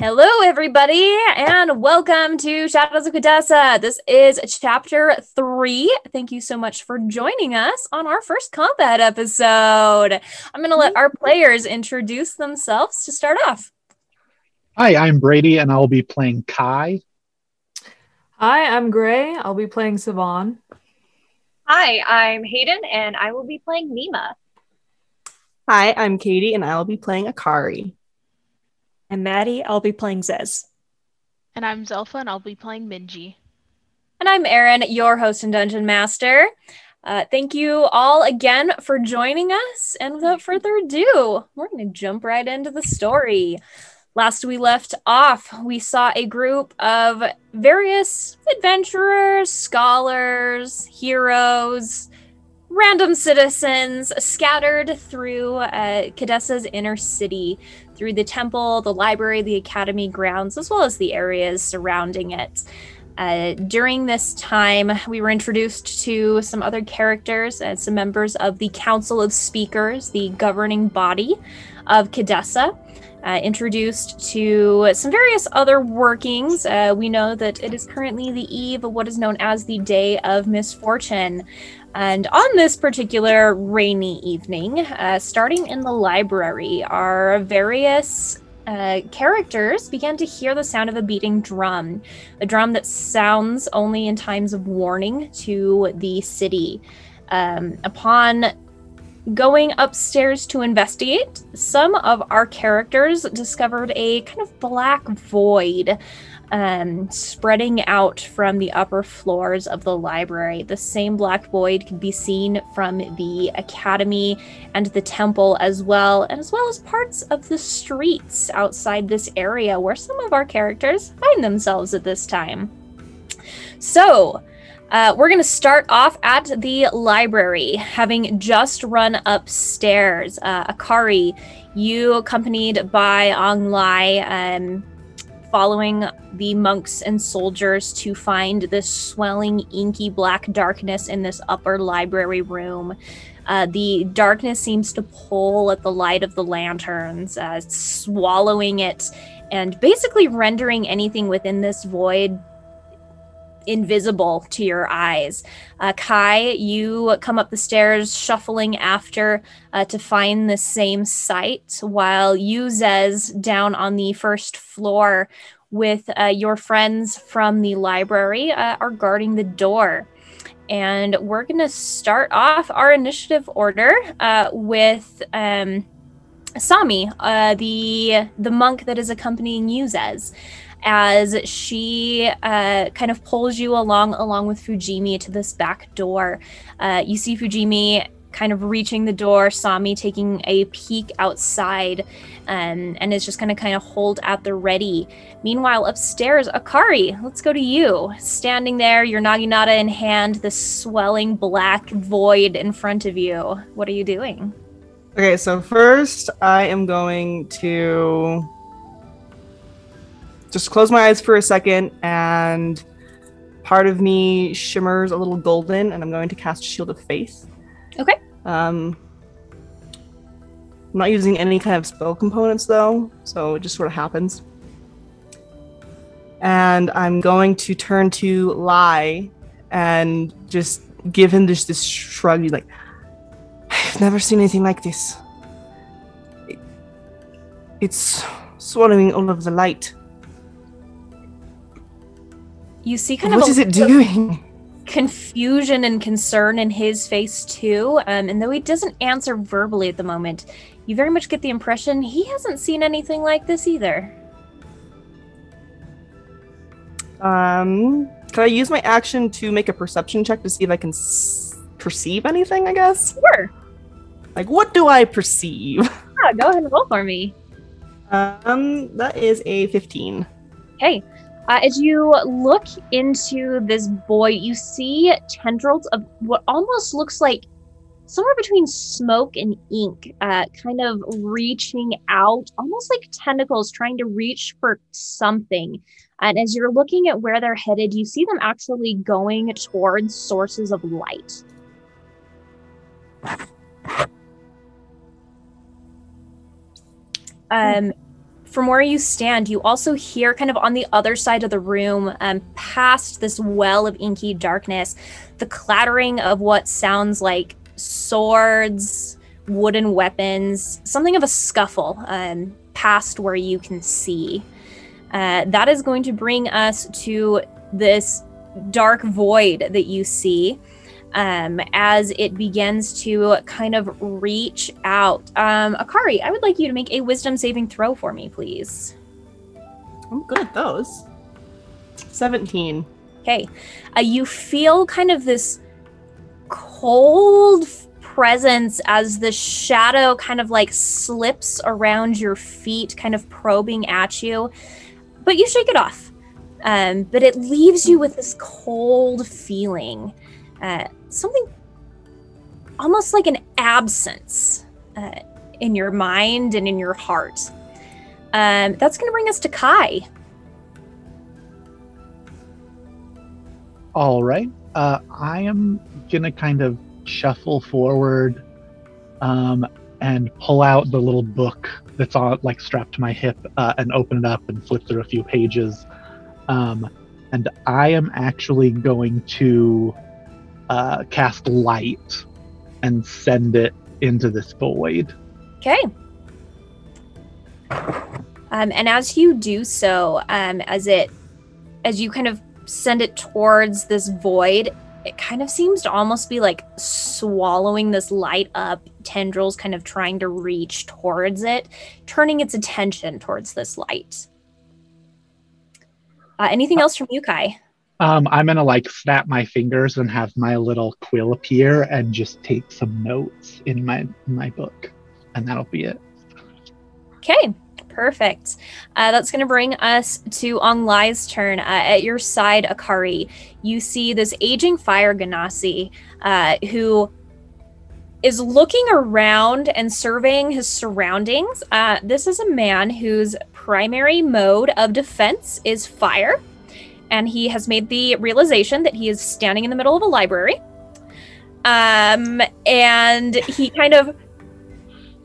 Hello, everybody, and welcome to Shadows of Khadesa. This is chapter three. Thank you so much for joining us on our first combat episode. I'm going to let our players introduce themselves to start off. Hi, I'm Brady, and I'll be playing Kai. Hi, I'm Gray. I'll be playing Savon. Hi, I'm Hayden, and I will be playing Nima. Hi, I'm Katie, and I'll be playing Akari. I'm Maddie. I'll be playing Zez. And I'm Zelfa, and I'll be playing Minji. And I'm Erin, your host and dungeon master. Uh, thank you all again for joining us. And without further ado, we're going to jump right into the story. Last we left off, we saw a group of various adventurers, scholars, heroes, random citizens scattered through uh, Khadesa's inner city, through the temple, the library, the academy grounds, as well as the areas surrounding it. Uh, during this time, we were introduced to some other characters and some members of the Council of Speakers, the governing body of Khadesa uh, introduced to some various other workings. Uh, we know that it is currently the eve of what is known as the Day of Misfortune. And on this particular rainy evening, uh, starting in the library, our various uh, characters began to hear the sound of a beating drum, a drum that sounds only in times of warning to the city. Um, upon Going upstairs to investigate, some of our characters discovered a kind of black void um, spreading out from the upper floors of the library. The same black void could be seen from the academy and the temple as well, and as well as parts of the streets outside this area where some of our characters find themselves at this time. So, uh, we're going to start off at the library, having just run upstairs. Uh, Akari, you accompanied by Ong Lai, um, following the monks and soldiers to find this swelling, inky black darkness in this upper library room. Uh, the darkness seems to pull at the light of the lanterns, uh, swallowing it and basically rendering anything within this void invisible to your eyes. Uh, Kai, you come up the stairs, shuffling after uh, to find the same sight, while you, Zez, down on the first floor with uh, your friends from the library, uh, are guarding the door. And we're going to start off our initiative order uh, with. Um, Sami, uh, the the monk that is accompanying you, Zez as she uh, kind of pulls you along along with Fujimi to this back door. Uh, you see Fujimi kind of reaching the door, Sami taking a peek outside, um, and is just going to kind of hold at the ready. Meanwhile, upstairs, Akari, let's go to you. Standing there, your naginata in hand, the swelling black void in front of you. What are you doing? Okay, so first I am going to just close my eyes for a second and part of me shimmers a little golden and I'm going to cast Shield of Faith. Okay. Um I'm not using any kind of spell components though, so it just sort of happens. And I'm going to turn to Lai and just give him this this shrug. He's like, I've never seen anything like this. It, it's swallowing all of the light. You see kind What of a is it doing? confusion and concern in his face too. Um, and though he doesn't answer verbally at the moment, you very much get the impression he hasn't seen anything like this either. Um, can I use my action to make a perception check to see if I can s- perceive anything? I guess. Sure. Like, what do I perceive? Yeah, go ahead and roll for me. Um, that is a fifteen. Hey, uh, as you look into this boy, you see tendrils of what almost looks like somewhere between smoke and ink, uh, kind of reaching out, almost like tentacles trying to reach for something. And as you're looking at where they're headed, you see them actually going towards sources of light. Um, from where you stand, you also hear kind of on the other side of the room, um, past this well of inky darkness, the clattering of what sounds like swords, wooden weapons, something of a scuffle um, past where you can see. Uh, that is going to bring us to this dark void that you see um, as it begins to kind of reach out. Um, Akari, I would like you to make a wisdom saving throw for me, please. I'm good at those. 17. Okay. Uh, you feel kind of this cold presence as the shadow kind of like slips around your feet, kind of probing at you. But you shake it off. Um, but it leaves you with this cold feeling. Uh, something almost like an absence uh, in your mind and in your heart. Um, that's going to bring us to Kai. All right. Uh, I am gonna kind of shuffle forward, um, and pull out the little book that's on like strapped to my hip, uh, and open it up and flip through a few pages. Um, and I am actually going to uh, cast light and send it into this void. Okay. Um, and as you do so, um, as it, as you kind of send it towards this void, it kind of seems to almost be like swallowing this light up, tendrils kind of trying to reach towards it, turning its attention towards this light. Uh, anything else from you, Kai? Um, I'm gonna like snap my fingers and have my little quill appear and just take some notes in my my book, and that'll be it. Okay, perfect. Uh, that's to bring us to Onglai's turn. Uh, at your side, Akari, you see this aging fire genasi uh, who is looking around and surveying his surroundings. Uh, this is a man whose primary mode of defense is fire, and he has made the realization that he is standing in the middle of a library. Um, and he kind of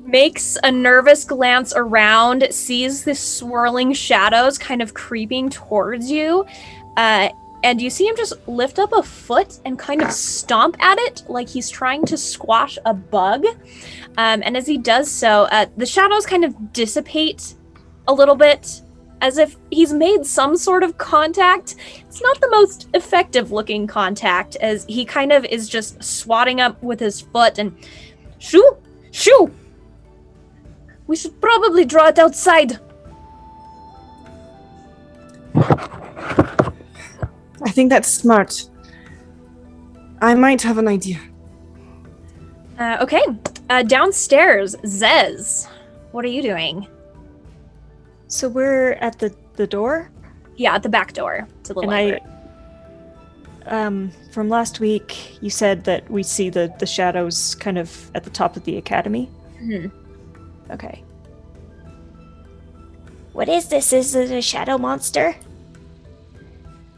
makes a nervous glance around, sees the swirling shadows kind of creeping towards you, uh, and you see him just lift up a foot and kind of stomp at it like he's trying to squash a bug. Um, and as he does so, uh, the shadows kind of dissipate a little bit. As if he's made some sort of contact. It's not the most effective looking contact, as he kind of is just swatting up with his foot and shoo, shoo, we should probably draw it outside. I think that's smart. I might have an idea. Uh, okay. Uh, downstairs, Zez. What are you doing? So we're at the the door, Yeah, at the back door to the and library. I. Um, from last week, you said that we see the the shadows kind of at the top of the academy. Mhm. Okay. What is this? Is it a shadow monster?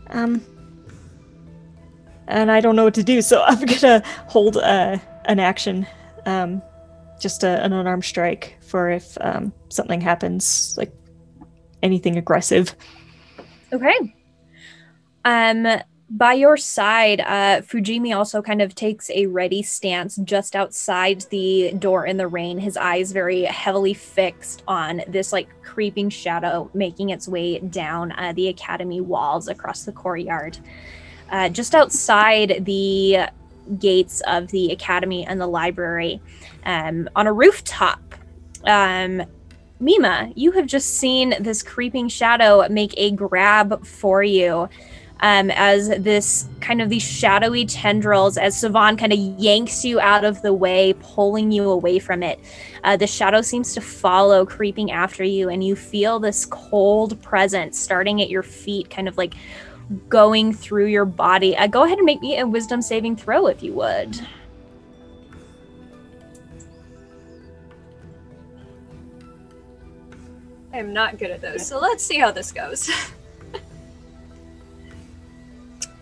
Um. And I don't know what to do, so I'm gonna hold uh, an action, um, just a, an unarmed strike for if um, something happens, like anything aggressive. Okay. Um, by your side, uh, Fujimi also kind of takes a ready stance just outside the door in the rain, his eyes very heavily fixed on this like creeping shadow making its way down uh, the academy walls across the courtyard. Uh, just outside the gates of the academy and the library, um, on a rooftop, um, Mima, you have just seen this creeping shadow make a grab for you. Um, as this kind of these shadowy tendrils, as Savon kind of yanks you out of the way, pulling you away from it. Uh, the shadow seems to follow, creeping after you, and you feel this cold presence starting at your feet, kind of like going through your body. Uh, go ahead and make me a wisdom saving throw if you would. I'm not good at those, so let's see how this goes.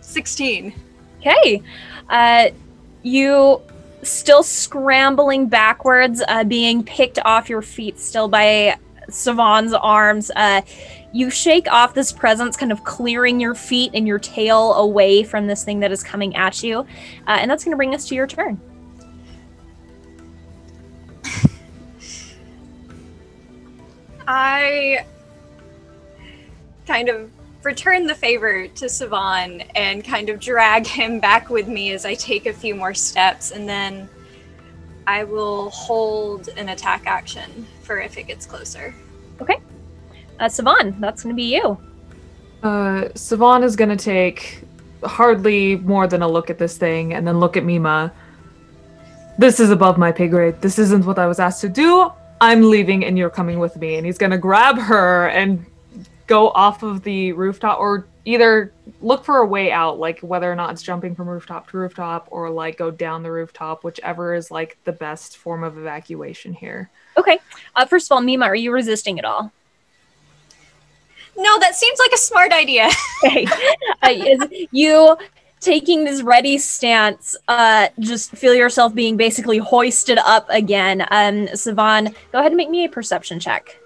16. Okay. Uh, you still scrambling backwards, uh, being picked off your feet still by Savon's arms. Uh, you shake off this presence, kind of clearing your feet and your tail away from this thing that is coming at you. Uh, and that's going to bring us to your turn. I kind of return the favor to Savon and kind of drag him back with me as I take a few more steps, and then I will hold an attack action for if it gets closer. Okay. Uh, Savon, that's going to be you. Uh, Savon is gonna take hardly more than a look at this thing and then look at Mima. This is above my pay grade. This isn't what I was asked to do. I'm leaving and you're coming with me. And he's gonna grab her and go off of the rooftop or either look for a way out, like whether or not it's jumping from rooftop to rooftop or like go down the rooftop, whichever is like the best form of evacuation here. Okay. Uh, first of all, Mima, are you resisting at all? No, that seems like a smart idea. Okay. uh, is you taking this ready stance, uh, just feel yourself being basically hoisted up again. Um, Savon, go ahead and make me a perception check.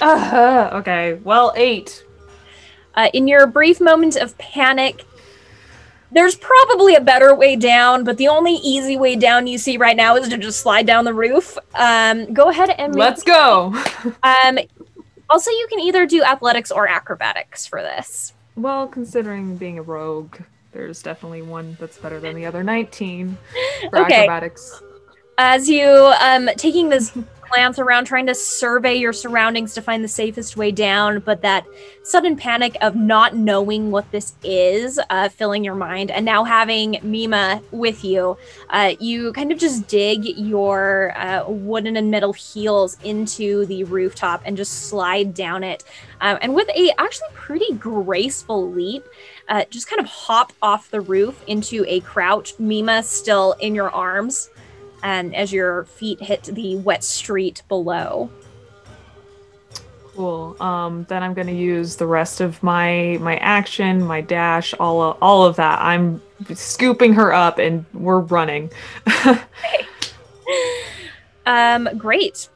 Uh, okay, well, eight. Uh, in your brief moment of panic, there's probably a better way down, but the only easy way down you see right now is to just slide down the roof. Um, go ahead and make, Let's go. Um, also, you can either do athletics or acrobatics for this. well, considering being a rogue, there's definitely one that's better than the other. 19 for Okay. acrobatics. As you um, taking this glance around, trying to survey your surroundings to find the safest way down, but that sudden panic of not knowing what this is uh, filling your mind, and now having Mima with you, uh, you kind of just dig your uh, wooden and metal heels into the rooftop and just slide down it, um, and with a actually pretty graceful leap. Uh, just kind of hop off the roof into a crouch, Mima still in your arms and as your feet hit the wet street below. Cool. Um, then I'm gonna use the rest of my my action, my dash, all of, all of that. I'm scooping her up, and we're running. Um, great.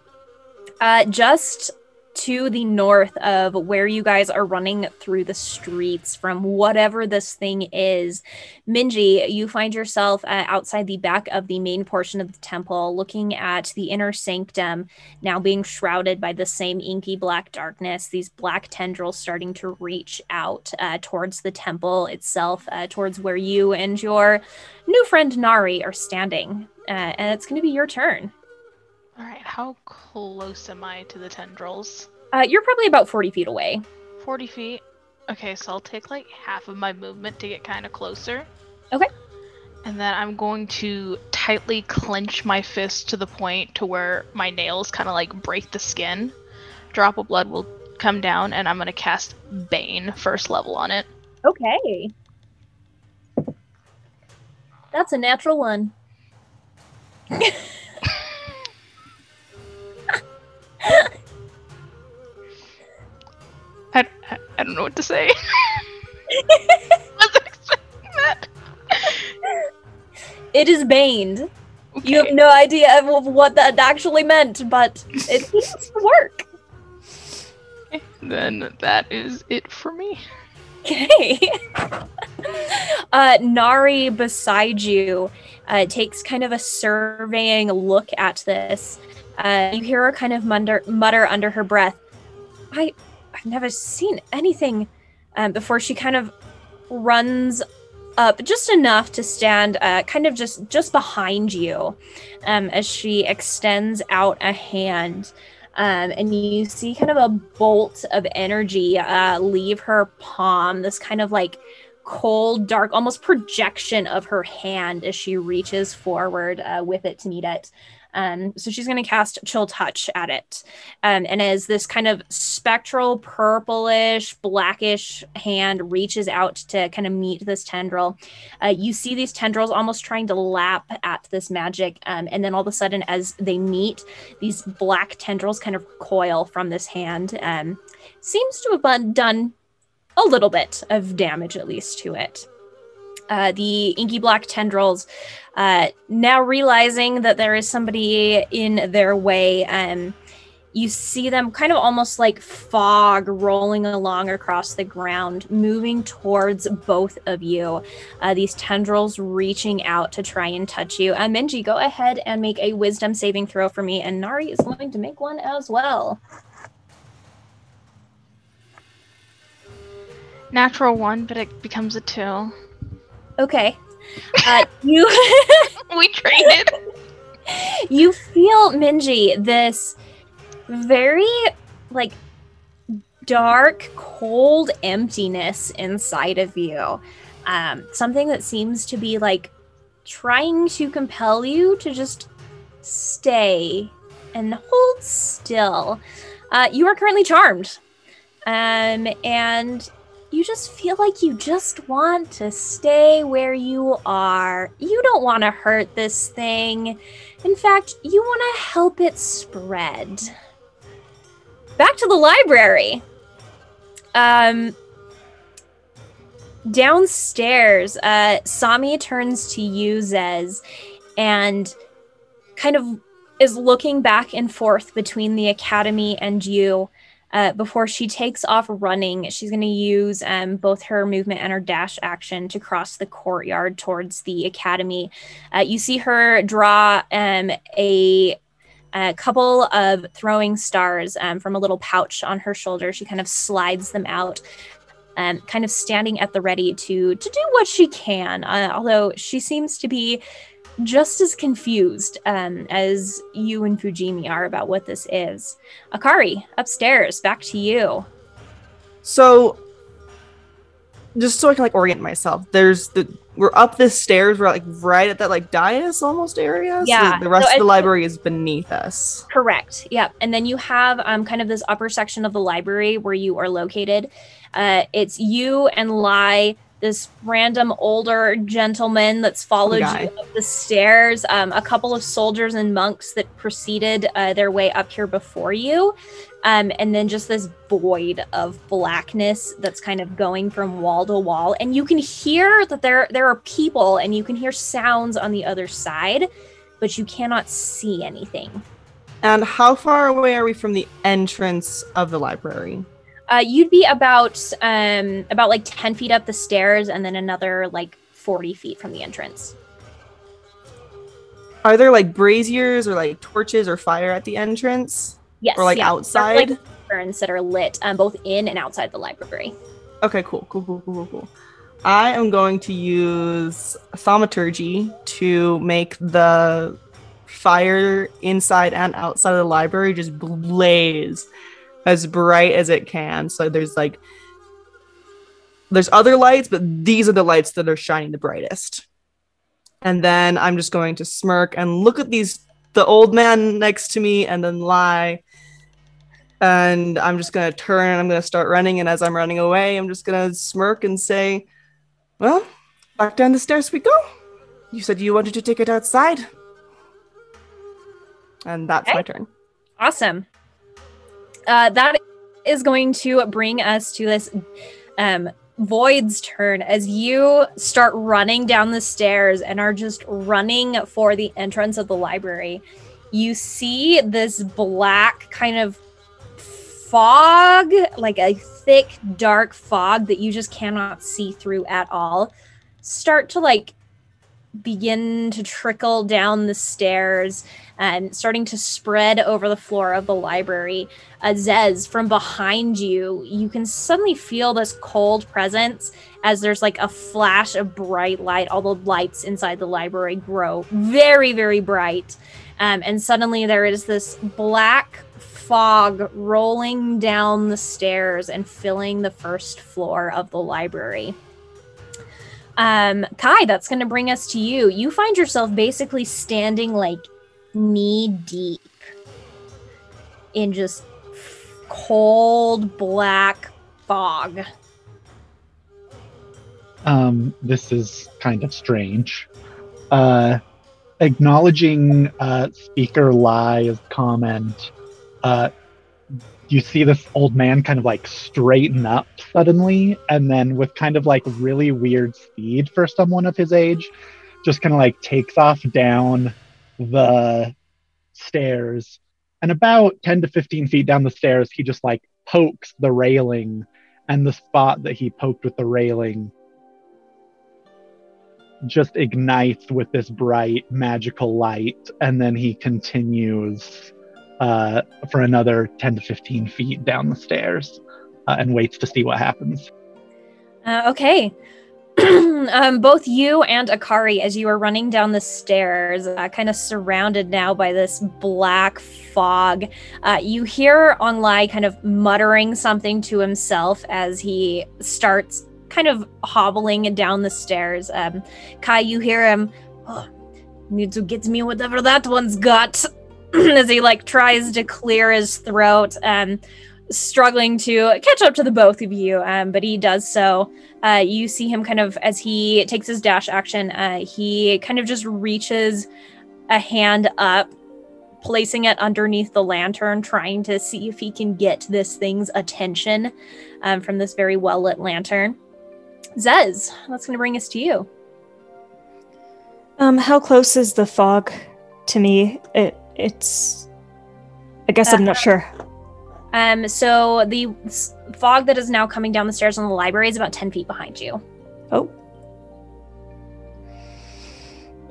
Uh, just to the north of where you guys are running through the streets from whatever this thing is, Minji, you find yourself uh, outside the back of the main portion of the temple, looking at the inner sanctum, now being shrouded by the same inky black darkness. These black tendrils starting to reach out uh, towards the temple itself, uh, towards where you and your new friend Nari are standing. Uh, and it's going to be your turn. All right, how close am I to the tendrils? Uh, you're probably about 40 feet away. 40 feet. Okay, so I'll take like half of my movement to get kind of closer. Okay. And then I'm going to tightly clench my fist to the point to where my nails kind of like break the skin. Drop of blood will come down, and I'm going to cast Bane first level on it. Okay. That's a natural one. I, I, I don't know what to say. Wasn't expecting that. It is baned. You have no idea of what that actually meant, but it seems to work. Then that is it for me. Okay. uh, Nari beside you uh, takes kind of a surveying look at this. Uh, you hear her kind of mutter, mutter under her breath, I, I've never seen anything um, before. She kind of runs up just enough to stand uh, kind of just just behind you um, as she extends out a hand um, and you see kind of a bolt of energy uh, leave her palm this kind of like cold dark almost projection of her hand as she reaches forward uh, with it to meet it um, so she's going to cast chill touch at it. Um, and as this kind of spectral purplish blackish hand reaches out to kind of meet this tendril uh, you see these tendrils almost trying to lap at this magic um, and then all of a sudden as they meet these black tendrils kind of coil from this hand um, seems to have done a little bit of damage at least to it uh, the inky black tendrils, uh, now realizing that there is somebody in their way, um, you see them kind of almost like fog rolling along across the ground, moving towards both of you. Uh, these tendrils reaching out to try and touch you. Uh, Minji, go ahead and make a wisdom saving throw for me, and Nari is going to make one as well. Natural one, but it becomes a two. Okay. Uh, you we traded. you feel Minji this very like dark, cold emptiness inside of you. Um, something that seems to be like trying to compel you to just stay and hold still. Uh, you are currently charmed. Um, and you just feel like you just want to stay where you are. You don't want to hurt this thing. In fact, you want to help it spread. Back to the library. Um, downstairs, uh, Sami turns to you, Zez, and kind of is looking back and forth between the academy and you uh, before she takes off running. She's going to use um, both her movement and her dash action to cross the courtyard towards the academy. Uh, you see her draw um, a a couple of throwing stars um, from a little pouch on her shoulder. She kind of slides them out, um, kind of standing at the ready to to do what she can. Uh, although she seems to be just as confused um, as you and Fujimi are about what this is. Akari, upstairs, back to you. So, just so I can like orient myself, there's the we're up the stairs. We're like right at that like dais almost area. So Yeah, the rest so of the library is beneath us. Correct. Yep. And then you have um, kind of this upper section of the library where you are located. Uh, it's you and Lai, this random older gentleman that's followed Guy. you up the stairs, um, a couple of soldiers and monks that preceded uh, their way up here before you. Um, and then just this void of blackness that's kind of going from wall to wall, and you can hear that there there are people, and you can hear sounds on the other side, but you cannot see anything. And how far away are we from the entrance of the library? Uh, you'd be about um about like 10 feet up the stairs and then another like 40 feet from the entrance Are there like braziers or like torches or fire at the entrance? yes Or like yeah. outside? There's, like, lanterns that are lit um, both in and outside the library Okay, cool, cool, cool, cool, cool, cool. I am going to use thaumaturgy to make the fire inside and outside of the library just blaze as bright as it can. So there's like there's other lights, but these are the lights that are shining the brightest. And then I'm just going to smirk and look at these the old man next to me and then lie and I'm just gonna turn and I'm gonna start running. And as I'm running away, I'm just gonna smirk and say, "Well, back down the stairs we go. You said you wanted to take it outside." And that's my turn. awesome uh, that is going to bring us to this um void's turn. As you start running down the stairs and are just running for the entrance of the library you see this black kind of fog like a thick dark fog that you just cannot see through at all start to like begin to trickle down the stairs and starting to spread over the floor of the library. Uh, Zez, from behind you, you can suddenly feel this cold presence as there's like a flash of bright light. All the lights inside the library grow very, very bright. Um, and suddenly there is this black fog rolling down the stairs and filling the first floor of the library. Um, Kai, that's going to bring us to you. You find yourself basically standing like knee deep in just cold black fog. Um, this is kind of strange. Uh, acknowledging uh, Speaker Lai's comment, uh, you see this old man kind of like straighten up suddenly, and then with kind of like really weird speed for someone of his age, just kind of like takes off down the stairs. And about 10 to 15 feet down the stairs, he just like pokes the railing, and the spot that he poked with the railing just ignites with this bright magical light. And then he continues uh, for another 10 to 15 feet down the stairs uh, and waits to see what happens. Uh, okay. um, both you and Akari, as you are running down the stairs, uh, kind of surrounded now by this black fog, uh, you hear Onlai kind of muttering something to himself as he starts kind of hobbling down the stairs. Um, Kai, you hear him, oh, need to get me whatever that one's got, as he like tries to clear his throat. Um, struggling to catch up to the both of you, um, but he does so. Uh, you see him kind of as he takes his dash action, uh, he kind of just reaches a hand up, placing it underneath the lantern, trying to see if he can get this thing's attention um, from this very well lit lantern. Zez, that's going to bring us to you. Um, how close is the fog to me? It it's. I guess I'm not sure. Um, so the fog that is now coming down the stairs in the library is about 10 feet behind you. Oh.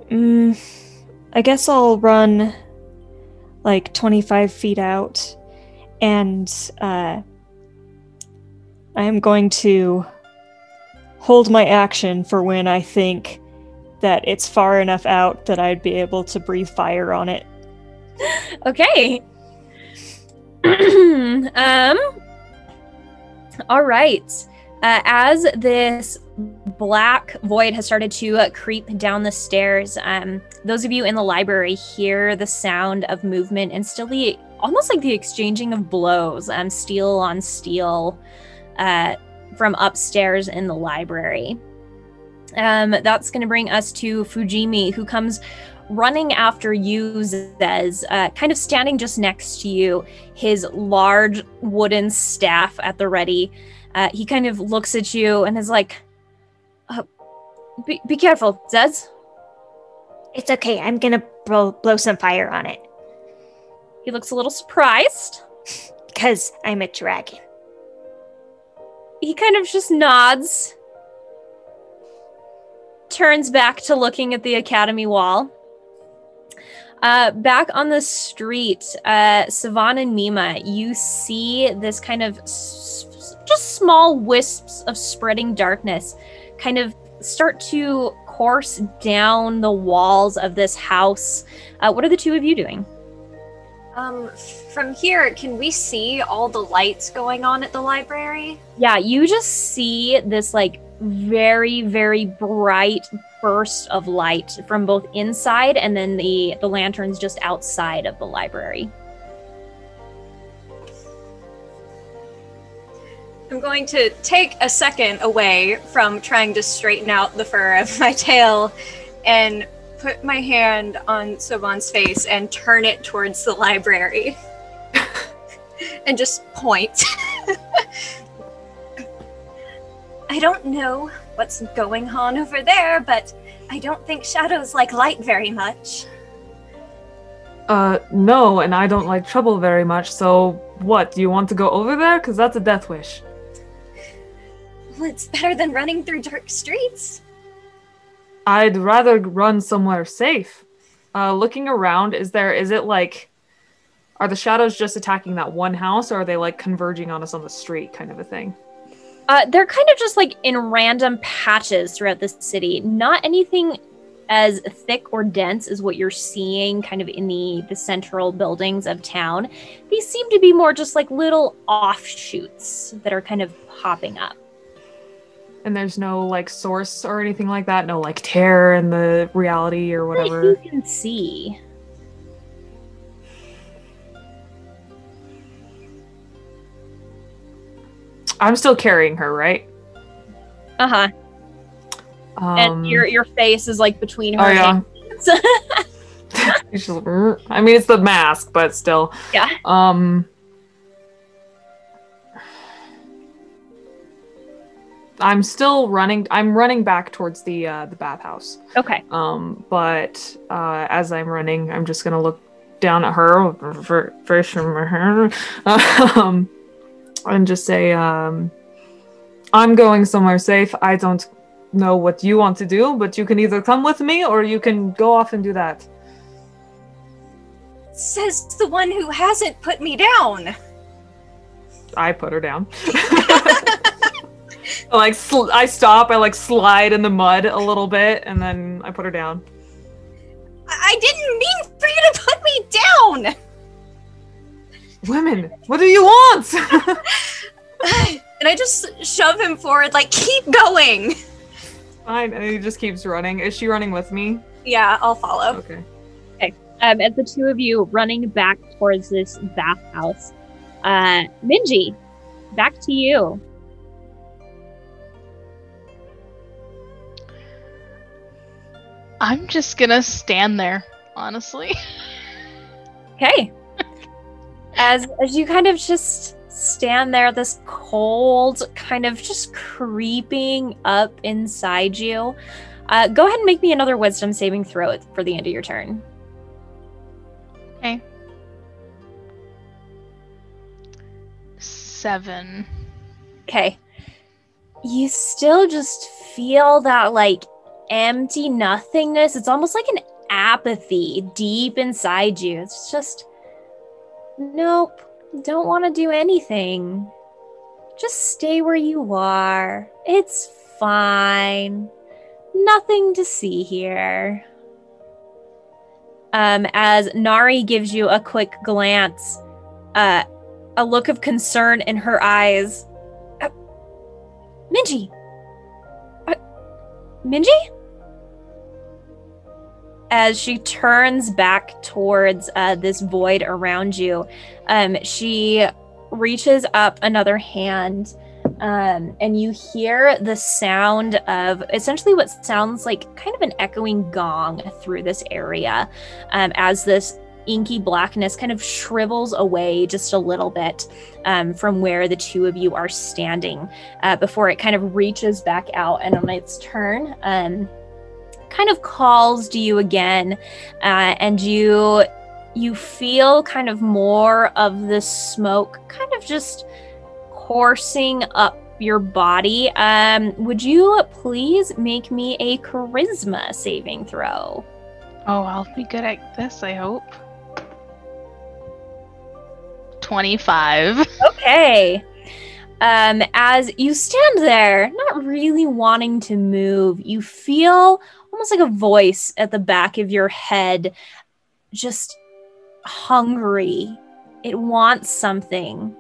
Mm, I guess I'll run like 25 feet out and uh, I am going to hold my action for when I think that it's far enough out that I'd be able to breathe fire on it. Okay. um. All right. Uh, as this black void has started to uh, creep down the stairs, um, those of you in the library hear the sound of movement and still the almost like the exchanging of blows, um, steel on steel, uh, from upstairs in the library. Um, that's going to bring us to Fujimi, who comes running after you, Zez, uh, kind of standing just next to you, his large wooden staff at the ready. Uh, he kind of looks at you and is like, uh, be, be careful, Zez. It's okay. I'm gonna blow, blow some fire on it He looks a little surprised. because I'm a dragon. He kind of just nods, turns back to looking at the academy wall. Uh, back on the street, uh, Savon and Mima, you see this kind of s- just small wisps of spreading darkness kind of start to course down the walls of this house. Uh, what are the two of you doing? Um, from here, can we see all the lights going on at the library? Yeah, you just see this like very very bright burst of light from both inside and then the the lanterns just outside of the library. I'm going to take a second away from trying to straighten out the fur of my tail and put my hand on Soban's face and turn it towards the library. and just point. I don't know what's going on over there, but I don't think shadows like light very much. Uh, no, and I don't like trouble very much, so what? Do you want to go over there? Because that's a death wish. Well, it's better than running through dark streets. I'd rather run somewhere safe. Uh, looking around, is there, is it like, are the shadows just attacking that one house, or are they like converging on us on the street kind of a thing? Uh, they're kind of just like in random patches throughout the city. Not anything as thick or dense as what you're seeing kind of in the the central buildings of town. These seem to be more just like little offshoots that are kind of popping up. And there's no like source or anything like that? No like terror in the reality or That whatever? You can see. I'm still carrying her, right? Uh huh. Um, and your your face is like between her. Oh yeah. I mean, it's the mask, but still. Yeah. Um. I'm still running. I'm running back towards the uh, the bathhouse. Okay. Um, but uh, as I'm running, I'm just gonna look down at her, first from her, um, and just say, um, "I'm going somewhere safe. I don't know what you want to do, but you can either come with me or you can go off and do that." Says the one who hasn't put me down. I put her down. I like sl- I stop. I like slide in the mud a little bit, and then I put her down. I didn't mean for you to put me down. Women, what do you want? and I just shove him forward, like, keep going. Fine, and he just keeps running. Is she running with me? Yeah, I'll follow. Okay. Okay. Um, as the two of you running back towards this bathhouse, uh, Minji, back to you. I'm just gonna stand there, honestly. Okay. As as you kind of just stand there, this cold kind of just creeping up inside you. Uh, go ahead and make me another wisdom saving throw for the end of your turn. Okay. Seven. Okay. You still just feel that like empty nothingness. It's almost like an apathy deep inside you. It's just, nope, don't want to do anything. Just stay where you are. It's fine. Nothing to see here. Um, as Nari gives you a quick glance, uh, a look of concern in her eyes. Uh, Minji! Uh, Minji? As she turns back towards uh, this void around you, um, she reaches up another hand, um, and you hear the sound of essentially what sounds like kind of an echoing gong through this area um, as this inky blackness kind of shrivels away just a little bit um, from where the two of you are standing uh, before it kind of reaches back out and on its turn um, kind of calls to you again uh, and you you feel kind of more of the smoke kind of just coursing up your body um, would you please make me a charisma saving throw Oh, I'll be good at this, I hope. 25. Okay. Um, as you stand there, not really wanting to move, you feel almost like a voice at the back of your head, just hungry. It wants something.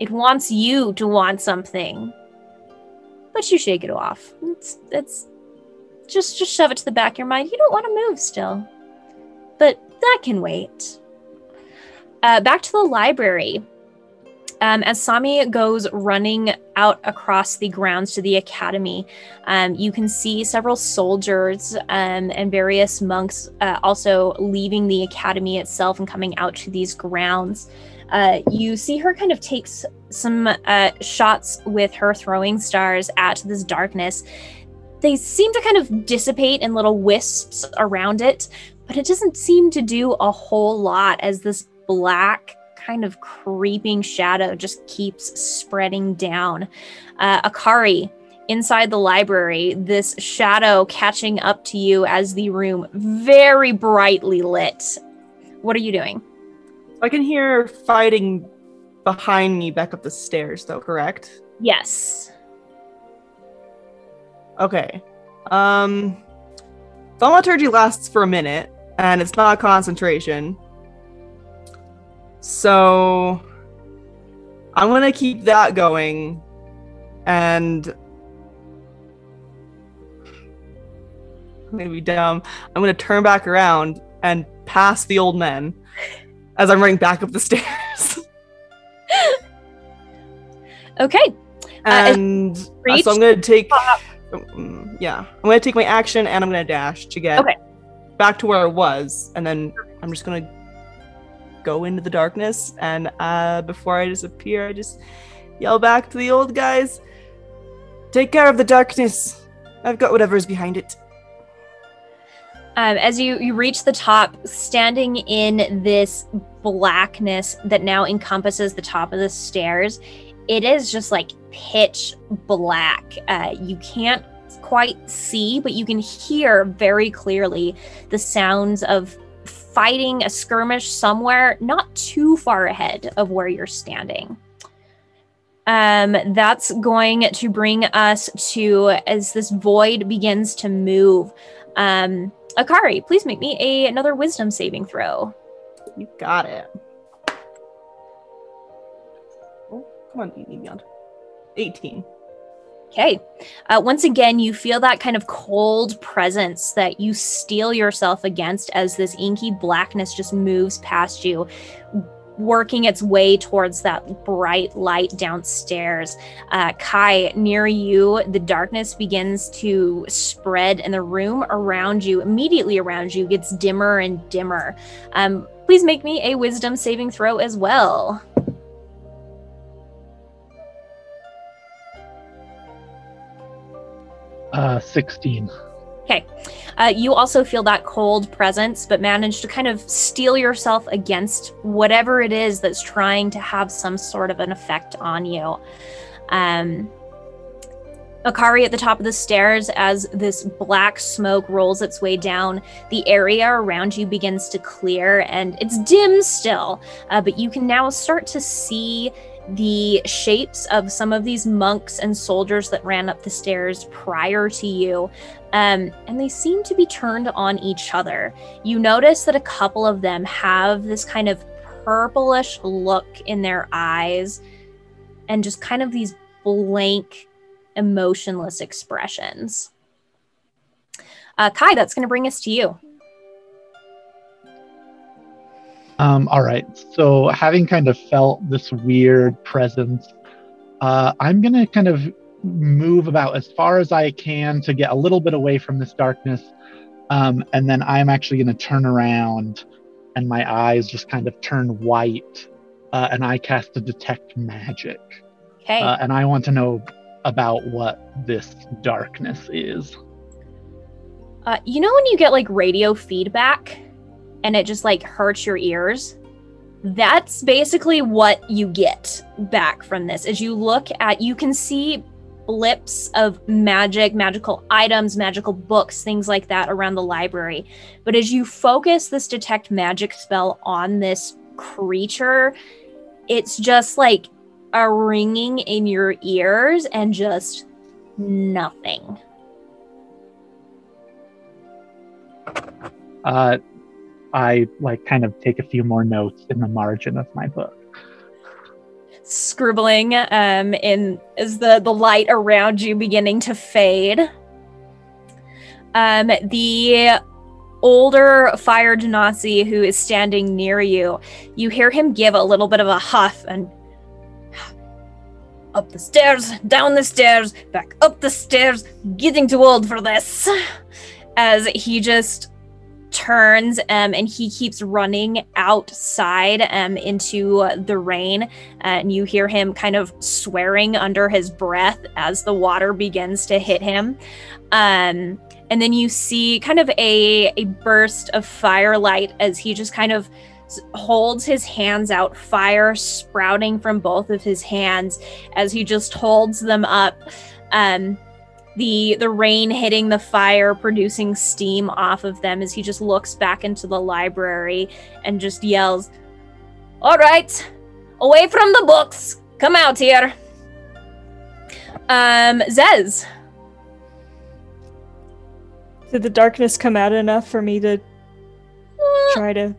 It wants you to want something. But you shake it off. It's, it's just just shove it to the back of your mind. You don't want to move still. But that can wait. Uh, back to the library. Um, as Sami goes running out across the grounds to the academy, um, you can see several soldiers um, and various monks uh, also leaving the academy itself and coming out to these grounds. Uh, you see her kind of takes some uh, shots with her throwing stars at this darkness. They seem to kind of dissipate in little wisps around it, but it doesn't seem to do a whole lot as this black kind of creeping shadow just keeps spreading down. Uh, Akari, inside the library, this shadow catching up to you as the room very brightly lit. What are you doing? I can hear fighting behind me back up the stairs, though, correct? Yes. Okay. Um, thaumaturgy lasts for a minute, and it's not concentration. So I'm gonna keep that going, and I'm gonna be dumb. I'm gonna turn back around and pass the old men as I'm running back up the stairs. Okay. and uh, so I'm gonna take. um, yeah, I'm gonna take my action and I'm gonna dash to get Okay. back to where I was, and then I'm just gonna go into the darkness. And uh, before I disappear, I just yell back to the old guys. Take care of the darkness. I've got whatever is behind it. Um, as you, you reach the top, standing in this blackness that now encompasses the top of the stairs, it is just like pitch black. Uh, you can't quite see, but you can hear very clearly the sounds of fighting a skirmish somewhere not too far ahead of where you're standing. Um, that's going to bring us to as this void begins to move. Um, Akari, please make me a another wisdom saving throw. You got it. Oh, come on, beyond. 18. Okay. Uh, once again, you feel that kind of cold presence that you steel yourself against as this inky blackness just moves past you, working its way towards that bright light downstairs. Uh, Kai, near you, the darkness begins to spread, and the room around you, immediately around you, gets dimmer and dimmer. Um, please make me a wisdom saving throw as well. Uh, 16. Okay. Uh, you also feel that cold presence, but manage to kind of steel yourself against whatever it is that's trying to have some sort of an effect on you. Um, Akari at the top of the stairs, as this black smoke rolls its way down, the area around you begins to clear and it's dim still, uh, but you can now start to see the shapes of some of these monks and soldiers that ran up the stairs prior to you. Um, and they seem to be turned on each other. You notice that a couple of them have this kind of purplish look in their eyes and just kind of these blank, emotionless expressions. Uh, Kai, that's going to bring us to you. Um, all right. So, having kind of felt this weird presence, uh, I'm going to kind of move about as far as I can to get a little bit away from this darkness. Um, and then I'm actually going to turn around and my eyes just kind of turn white. Uh, and I cast a detect magic. Okay. Uh, and I want to know about what this darkness is. Uh, you know when you get like radio feedback and it just like hurts your ears? That's basically what you get back from this. As you look at, you can see blips of magic, magical items, magical books, things like that around the library. But as you focus this detect magic spell on this creature, it's just like a ringing in your ears and just nothing. Uh, I like kind of take a few more notes in the margin of my book. Scribbling um, in is the the light around you beginning to fade. Um, the older fire genasi who is standing near you, you hear him give a little bit of a huff and up the stairs, down the stairs, back up the stairs, getting too old for this. As he just turns um, and he keeps running outside um, into the rain. and you hear him kind of swearing under his breath as the water begins to hit him. Um, and then you see kind of a, a burst of firelight as he just kind of holds his hands out, fire sprouting from both of his hands as he just holds them up. Um, the the rain hitting the fire producing steam off of them as he just looks back into the library and just yells all right away from the books. Come out here. Um zez. Did the darkness come out enough for me to Uh, try to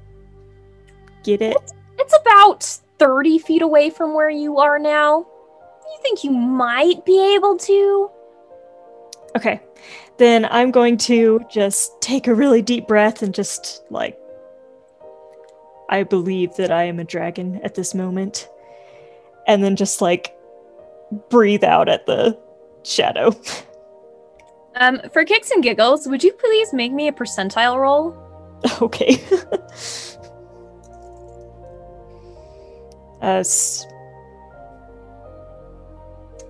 get it? it's about 30 feet away from where you are now. You think you might be able to Okay. Then I'm going to just take a really deep breath and just like I believe that I am a dragon at this moment. And then just like breathe out at the shadow. um for kicks and giggles would you please make me a percentile roll okay. uh, s-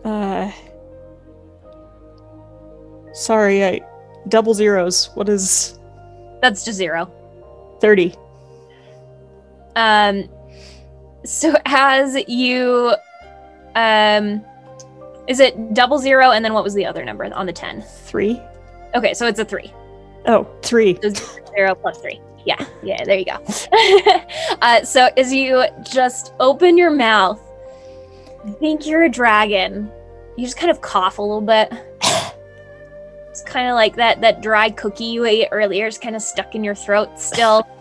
uh sorry, I double zeros. What is That's just zero. 30? Um, so as you, um, is it double zero and then what was the other number on the ten? 3? Okay, so it's a three. Oh, 3. So zero plus three. Yeah, yeah, there you go. uh, so as you just open your mouth, think you're a dragon. You just kind of cough a little bit. It's kind of like that that dry cookie you ate earlier is kind of stuck in your throat still.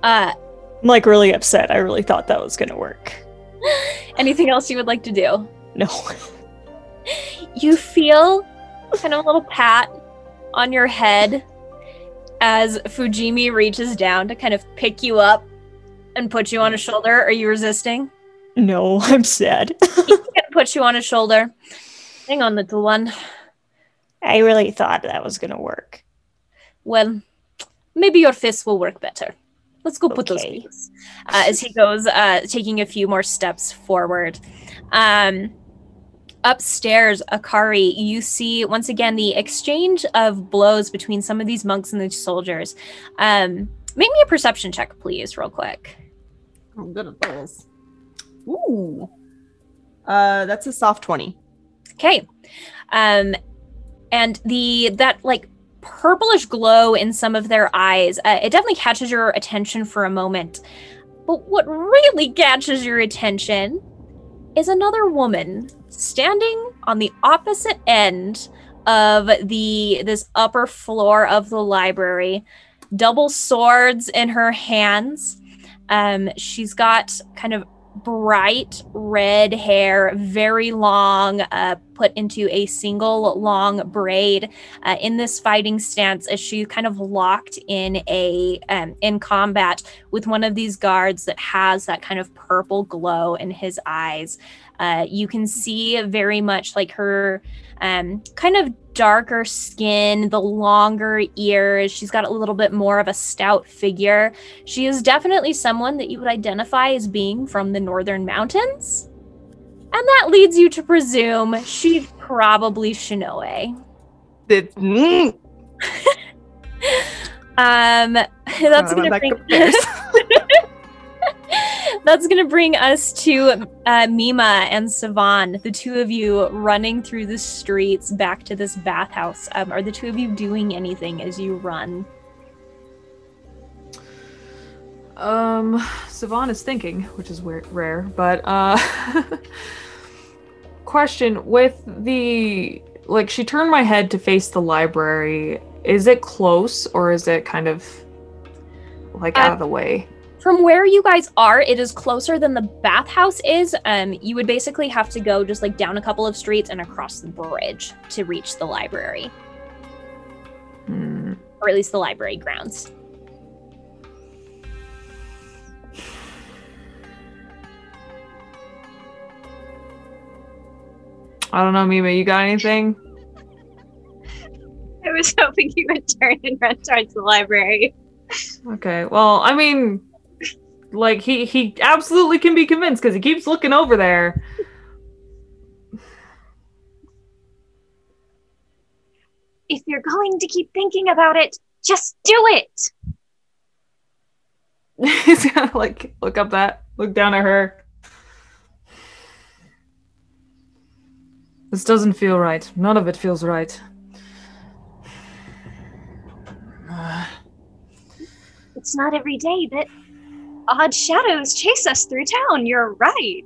Uh, I'm like really upset. I really thought that was going to work. anything else you would like to do? No. You feel kind of a little pat on your head as Fujimi reaches down to kind of pick you up and put you on his shoulder. Are you resisting? No, I'm sad. He's gonna put you on his shoulder. Hang on, little one. I really thought that was going to work. Well, maybe your fists will work better. Let's go put those Okay. things. Uh, as he goes, uh, taking a few more steps forward. Um, upstairs, Akari, you see once again the exchange of blows between some of these monks and the soldiers. Um, make me a perception check, please, real quick. I'm good at those. Ooh. Uh, that's a soft 20. Okay. Um and the that like purplish glow in some of their eyes, uh, it definitely catches your attention for a moment. But what really catches your attention is another woman standing on the opposite end of the this upper floor of the library, double swords in her hands. Um, she's got kind of bright red hair, very long, uh, put into a single long braid uh, in this fighting stance as she kind of locked in a um, in combat with one of these guards that has that kind of purple glow in his eyes. Uh, you can see very much like her um, kind of darker skin, the longer ears. She's got a little bit more of a stout figure. She is definitely someone that you would identify as being from the northern mountains. And that leads you to presume she's probably Shinoe. It, mm, Um, that's gonna bring that's gonna bring us to uh, Mima and Savon, the two of you running through the streets back to this bathhouse. Um, are the two of you doing anything as you run? Um, Savon is thinking, which is weird, rare, but uh, question with the like she turned my head to face the library. Is it close or is it kind of like out Uh, of the way? From where you guys are, it is closer than the bathhouse is. Um, you would basically have to go just like down a couple of streets and across the bridge to reach the library, Hmm. or at least the library grounds. I don't know, Mima. You got anything? I was hoping you would turn and run towards the library. Okay. Well, I mean, like he he absolutely can be convinced because he keeps looking over there. If you're going to keep thinking about it, just do it. He's gonna like look up that, look down at her. This doesn't feel right. None of it feels right. It's not every day that odd shadows chase us through town. You're right.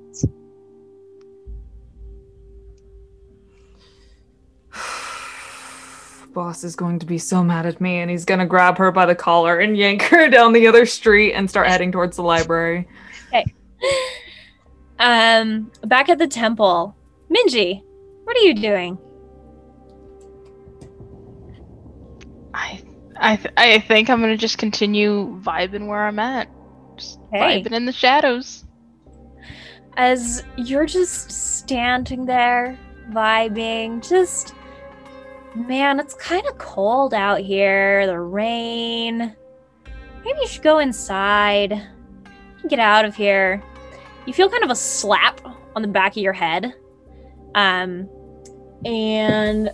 Boss is going to be so mad at me, and he's gonna grab her by the collar and yank her down the other street and start heading towards the library. Hey. Um, back at the temple, Minji, what are you doing? I I th- I think I'm gonna just continue vibing where I'm at. Just Hey. vibing in the shadows. As you're just standing there, vibing, just man, it's kind of cold out here. The rain. Maybe you should go inside. Get out of here. You feel kind of a slap on the back of your head. Um, and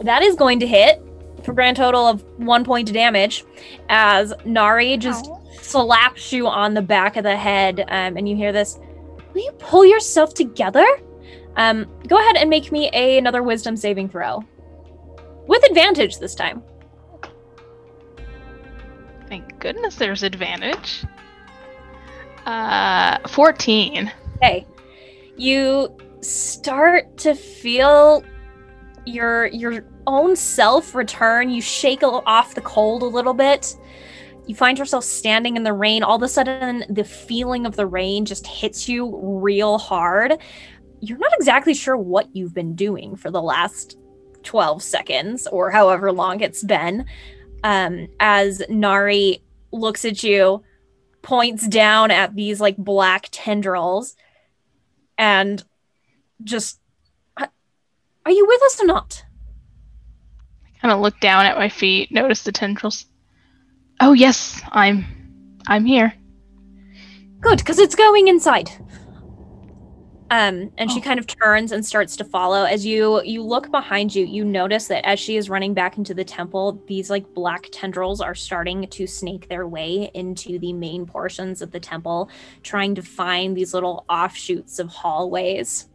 That is going to hit for a grand total of one point of damage as Nari just slaps you on the back of the head. Um, and you hear this Will you pull yourself together? Um, go ahead and make me a, another wisdom saving throw. With advantage this time. Thank goodness there's advantage. Uh, 14. Okay. You start to feel your your own self return. You shake off the cold a little bit. You find yourself standing in the rain. All of a sudden, the feeling of the rain just hits you real hard. You're not exactly sure what you've been doing for the last 12 seconds or however long it's been. Um, as Nari looks at you, points down at these like black tendrils, and just are you with us or not? I kind of look down at my feet, notice the tendrils. Oh yes, I'm I'm here. Good, because it's going inside. Um, and she kind of turns and starts to follow. As you you look behind you, you notice that as she is running back into the temple, these like black tendrils are starting to snake their way into the main portions of the temple, trying to find these little offshoots of hallways.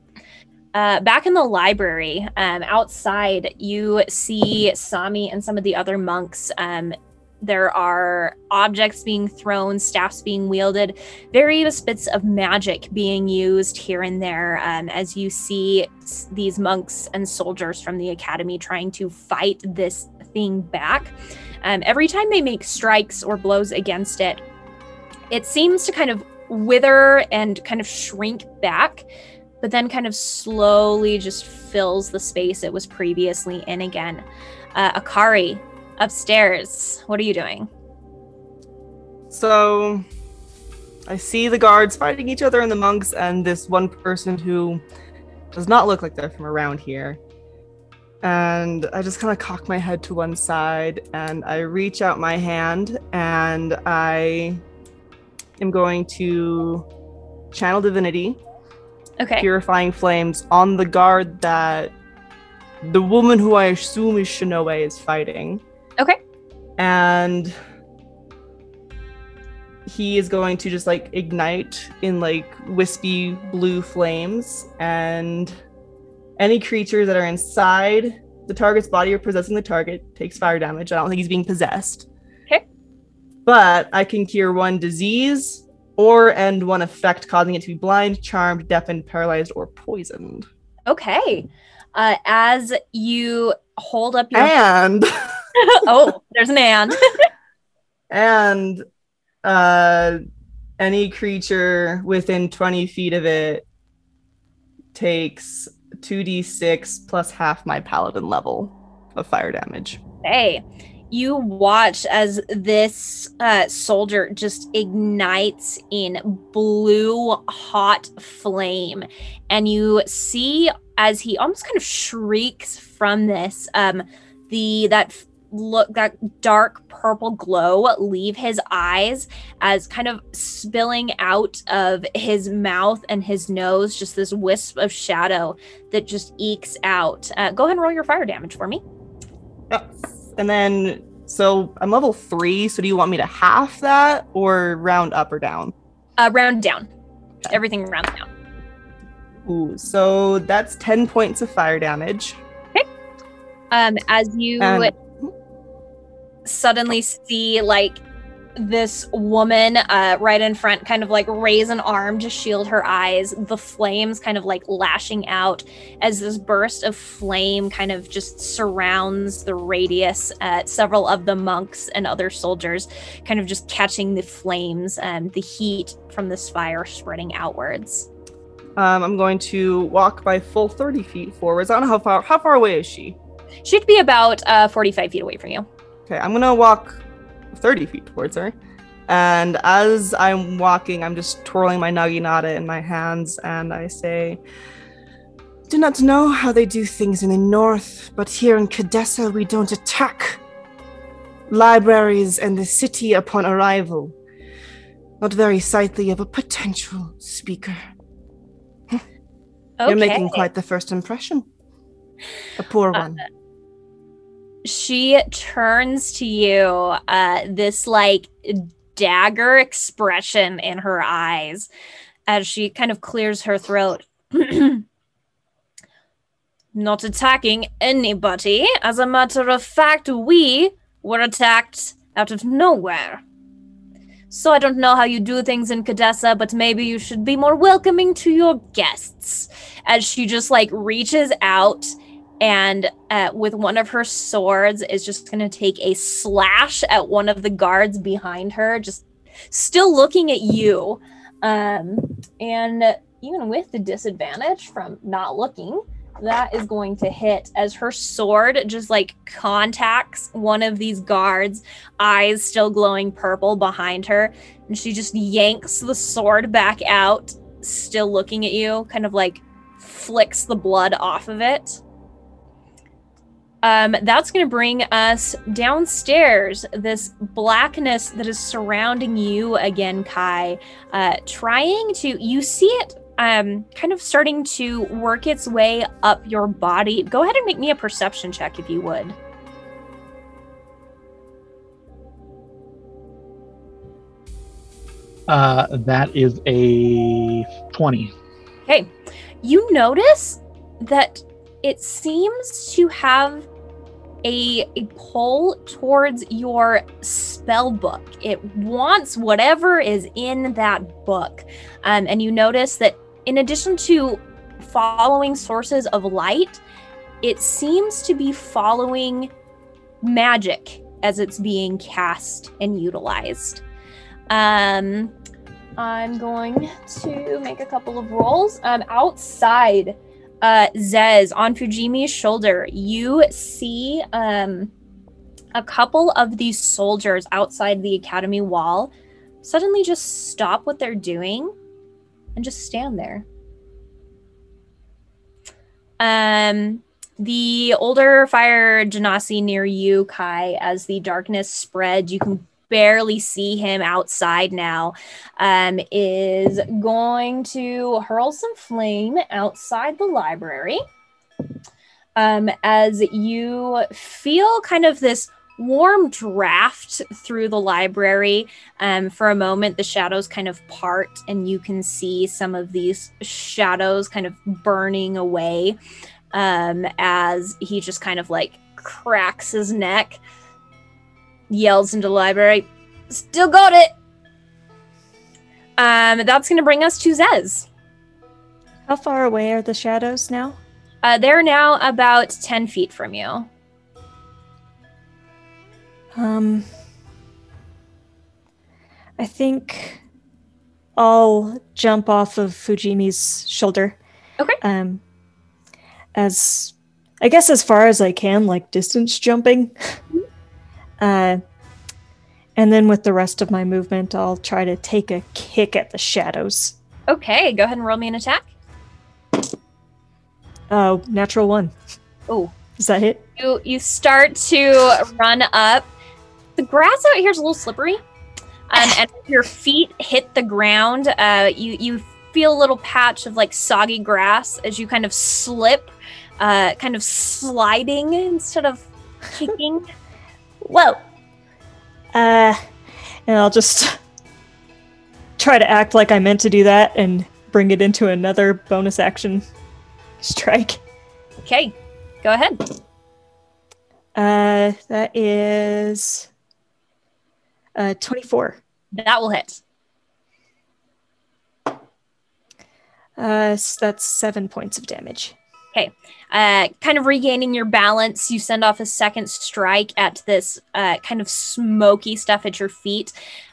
Uh, back in the library, um, outside, you see Sami and some of the other monks. Um, there are objects being thrown, staffs being wielded, various bits of magic being used here and there um, as you see these monks and soldiers from the academy trying to fight this thing back. Um, every time they make strikes or blows against it, it seems to kind of wither and kind of shrink back, but then kind of slowly just fills the space it was previously in again. Uh, Akari, upstairs, what are you doing? So I see the guards fighting each other and the monks and this one person who does not look like they're from around here. And I just kind of cock my head to one side and I reach out my hand and I am going to channel divinity, Okay. purifying flames on the guard that the woman who I assume is Shinoe is fighting. Okay. And he is going to just like ignite in like wispy blue flames and any creatures that are inside the target's body or possessing the target takes fire damage. I don't think he's being possessed. Okay. But I can cure one disease or end one effect causing it to be blind, charmed, deafened, paralyzed, or poisoned. Okay. Uh, as you hold up your And oh, there's an and. and uh any creature within 20 feet of it takes 2d6 plus half my paladin level of fire damage. Hey, you watch as this uh, soldier just ignites in blue hot flame, and you see as he almost kind of shrieks from this, um, the that look that dark purple glow leave his eyes as kind of spilling out of his mouth and his nose, just this wisp of shadow that just ekes out. Uh, go ahead and roll your fire damage for me. Yes. And then so I'm level 3, so do you want me to half that or round up or down? Uh, round down. Everything round down. Ooh, so that's 10 points of fire damage. Um, as you And- suddenly see like this woman uh, right in front kind of like raise an arm to shield her eyes the flames kind of like lashing out as this burst of flame kind of just surrounds the radius uh, several of the monks and other soldiers kind of just catching the flames and the heat from this fire spreading outwards Um, I'm going to walk by full 30 feet forwards. I don't know how far how far away is she? she'd be about uh, 45 feet away from you Okay, I'm gonna walk 30 feet towards her. And as I'm walking, I'm just twirling my naginata in my hands and I say, Do not know how they do things in the north, but here in Khadesa we don't attack libraries and the city upon arrival. Not very sightly of a potential speaker. okay You're making quite the first impression. A poor Uh, one. She turns to you, uh, this like dagger expression in her eyes as she kind of clears her throat. Not attacking anybody. As a matter of fact, we were attacked out of nowhere. So I don't know how you do things in Khadesa, but maybe you should be more welcoming to your guests. As she just like reaches out and uh, with one of her swords is just going to take a slash at one of the guards behind her, just still looking at you. Um, and even with the disadvantage from not looking, that is going to hit as her sword just like contacts one of these guards, eyes still glowing purple behind her. And she just yanks the sword back out, still looking at you, kind of like flicks the blood off of it. Um, that's going to bring us downstairs. This blackness that is surrounding you again, Kai. Uh, trying to, you see it um, kind of starting to work its way up your body. Go ahead and make me a perception check if you would. Uh, that is a 20. Okay. You notice that it seems to have a, a pull towards your spell book. It wants whatever is in that book. Um, and you notice that in addition to following sources of light, it seems to be following magic as it's being cast and utilized. Um, I'm going to make a couple of rolls. Um, outside, uh, Zez on Fujimi's shoulder, you see um, a couple of these soldiers outside the academy wall suddenly just stop what they're doing and just stand there. Um, the older fire genasi near you, Kai, as the darkness spreads, you can barely see him outside now, um, is going to hurl some flame outside the library. Um, as you feel kind of this warm draft through the library. Um, for a moment, the shadows kind of part, and you can see some of these shadows kind of burning away um, as he just kind of like cracks his neck, yells into the library, Still got it! Um, that's going to bring us to Zez. How far away are the shadows now? Uh, they're now about 10 feet from you. Um, I think I'll jump off of Fujimi's shoulder. Okay. Um, as I guess as far as I can, like distance jumping. uh, and then with the rest of my movement, I'll try to take a kick at the shadows. Okay, go ahead and roll me an attack. Oh, natural one. Oh, Does that hit? you you start to run up. The grass out here is a little slippery, um, and your feet hit the ground, uh, you you feel a little patch of like soggy grass as you kind of slip, uh, kind of sliding instead of kicking. Whoa. Uh, and I'll just try to act like I meant to do that and bring it into another bonus action strike. Okay, go ahead. Uh, that is uh 24. That will hit. Uh, s- that's seven points of damage. Okay. Uh, kind of regaining your balance, you send off a second strike at this uh, kind of smoky stuff at your feet.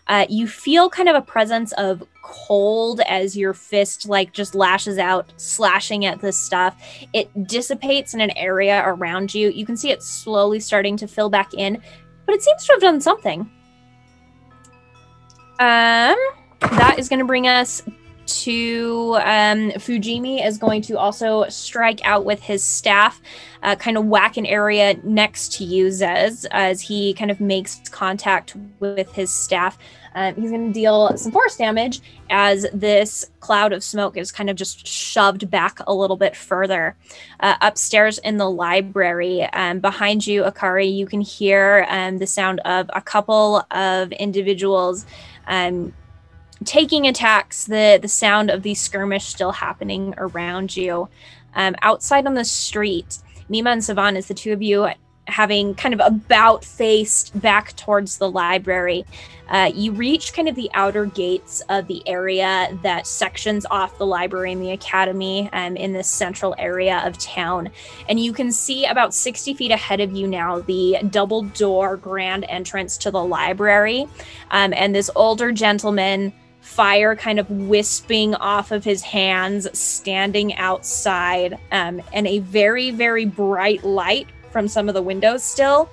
Uh, you feel kind of a presence of cold as your fist like just lashes out, slashing at this stuff. It dissipates in an area around you. You can see it slowly starting to fill back in, but it seems to have done something. Um, that is going to bring us to um, Fujimi is going to also strike out with his staff, uh, kind of whack an area next to you, Zez, as he kind of makes contact with his staff. Um, he's going to deal some force damage as this cloud of smoke is kind of just shoved back a little bit further. Uh, upstairs in the library, um, behind you, Akari, you can hear um, the sound of a couple of individuals um, taking attacks, the, the sound of the skirmish still happening around you. Um, outside on the street, Mima and Savon, is the two of you having kind of about faced back towards the library. Uh, you reach kind of the outer gates of the area that sections off the library and the academy um, in this central area of town. And you can see about 60 feet ahead of you now the double door grand entrance to the library. Um, and this older gentleman fire kind of wisping off of his hands, standing outside, um, and a very, very bright light from some of the windows still,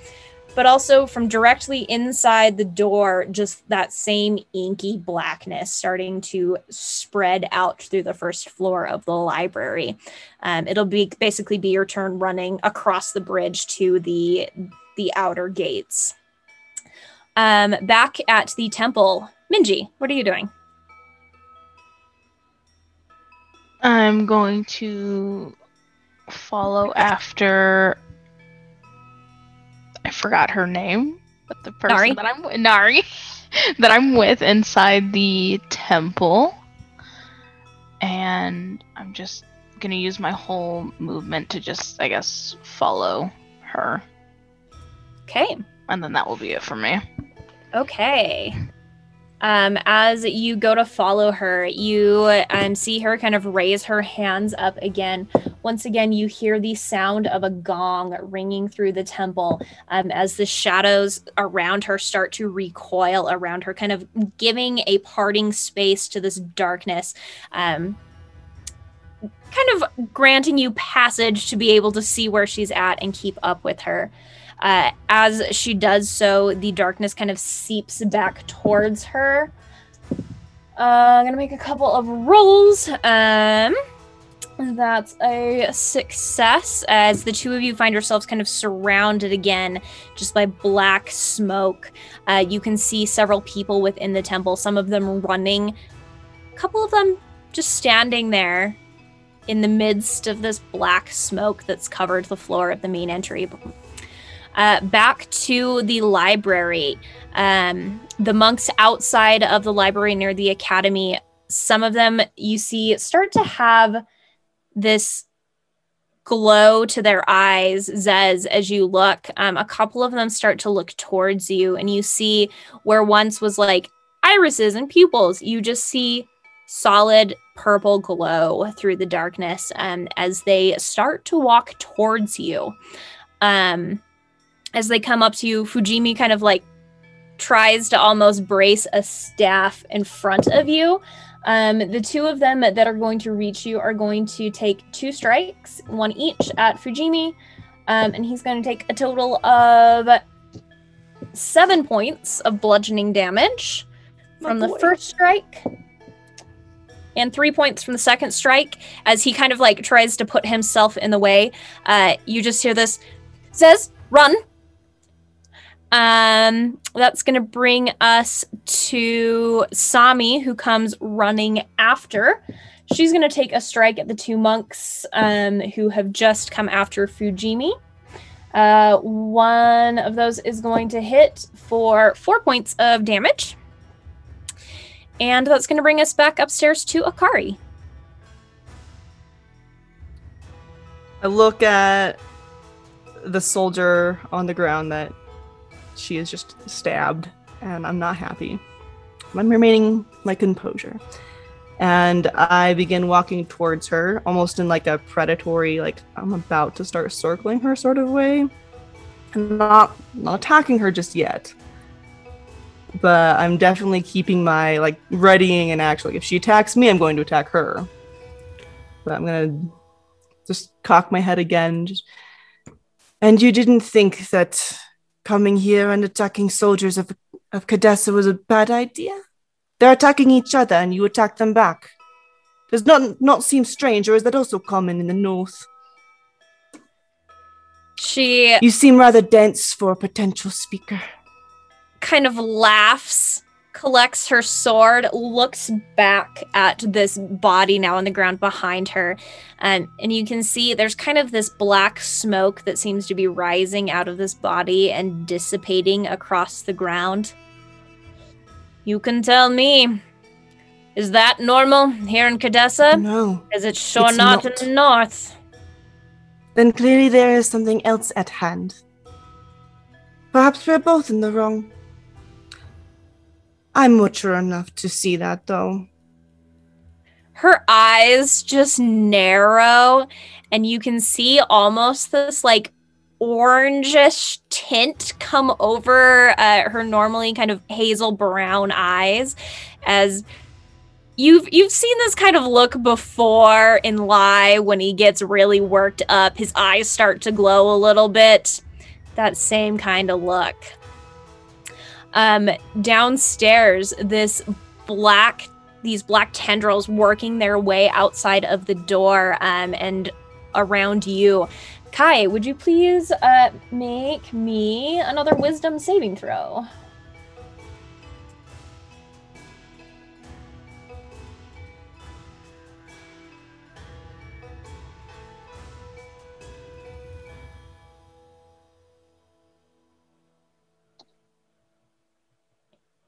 but also from directly inside the door, just that same inky blackness starting to spread out through the first floor of the library. Um, it'll be basically be your turn running across the bridge to the the outer gates. Um, back at the temple, Minji, what are you doing? I'm going to follow after I forgot her name, but the person Nari? that I'm with, Nari, that I'm with inside the temple, and I'm just gonna use my whole movement to just, I guess, follow her, Okay. and then that will be it for me. Okay. Um, as you go to follow her, you um, see her kind of raise her hands up again. Once again, you hear the sound of a gong ringing through the temple um, as the shadows around her start to recoil around her, kind of giving a parting space to this darkness. Um, kind of granting you passage to be able to see where she's at and keep up with her. Uh, as she does so, the darkness kind of seeps back towards her. Uh, I'm gonna make a couple of rolls. Um, that's a success as the two of you find yourselves kind of surrounded again just by black smoke. Uh, you can see several people within the temple, some of them running, a couple of them just standing there in the midst of this black smoke that's covered the floor of the main entry. Uh, back to the library. Um, the monks outside of the library near the academy, some of them you see start to have this glow to their eyes, Zez, as you look. Um, a couple of them start to look towards you, and you see where once was like irises and pupils, you just see solid purple glow through the darkness um, as they start to walk towards you. Um, as they come up to you, Fujimi kind of like tries to almost brace a staff in front of you. Um, the two of them that are going to reach you are going to take two strikes, one each at Fujimi, um, and he's going to take a total of seven points of bludgeoning damage from the first strike. And three points from the second strike as he kind of like tries to put himself in the way. Uh, you just hear this says, run. Um, that's going to bring us to Sami, who comes running after. She's going to take a strike at the two monks um, who have just come after Fujimi. Uh, one of those is going to hit for four points of damage. And that's going to bring us back upstairs to Akari. I look at the soldier on the ground that she is just stabbed, and I'm not happy. I'm remaining my composure. And I begin walking towards her, almost in like a predatory, like I'm about to start circling her sort of way. I'm not not attacking her just yet. But I'm definitely keeping my like readying and actually if she attacks me, I'm going to attack her. But I'm gonna just cock my head again. Just, and you didn't think that coming here and attacking soldiers of, of Khadesa was a bad idea? They're attacking each other and you attack them back. Does not not seem strange, or is that also common in the north? She You seem rather dense for a potential speaker. kind of laughs, collects her sword, looks back at this body now on the ground behind her, um, and you can see there's kind of this black smoke that seems to be rising out of this body and dissipating across the ground. You can tell me. Is that normal here in Khadesa? No. Is it sure It's not, not. in the north? Then clearly there is something else at hand. Perhaps we're both in the wrong. I'm mature enough to see that, though. her eyes just narrow and you can see almost this like orangish tint come over uh, her normally kind of hazel brown eyes as you've you've seen this kind of look before in Lai when he gets really worked up. His eyes start to glow a little bit. That same kind of look um downstairs this black these black tendrils working their way outside of the door um, and around you. Kai, would you please uh, make me another wisdom saving throw?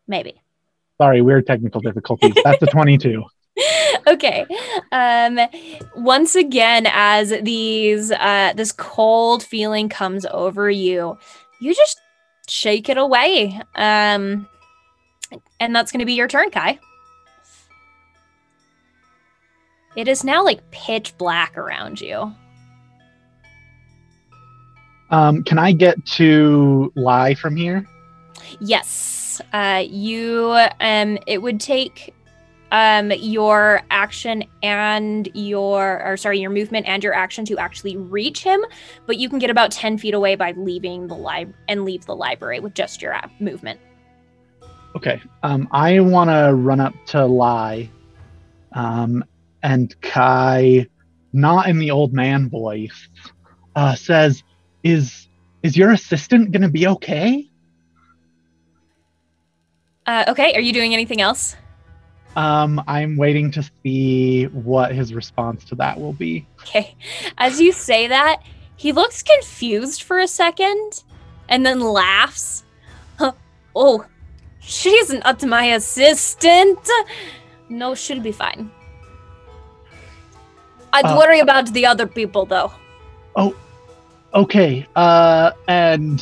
Maybe. Sorry, weird technical difficulties. That's a 22. okay. Um once again as these uh this cold feeling comes over you, you just shake it away. Um and that's going to be your turn, Kai. It is now like pitch black around you. Um, can I get to Lai from here? Yes. Uh you um it would take um your action and your or sorry your movement and your action to actually reach him but you can get about 10 feet away by leaving the lib and leave the library with just your movement Okay. Um, I want to run up to Lai, um, and Kai, not in the old man voice, uh, says, "Is is your assistant gonna be okay?" Uh, okay are you doing anything else Um, I'm waiting to see what his response to that will be. okay as you say that he looks confused for a second and then laughs huh. oh she's not my assistant no she'll be fine i'd Uh, worry about the other people though Oh, Okay. Uh, and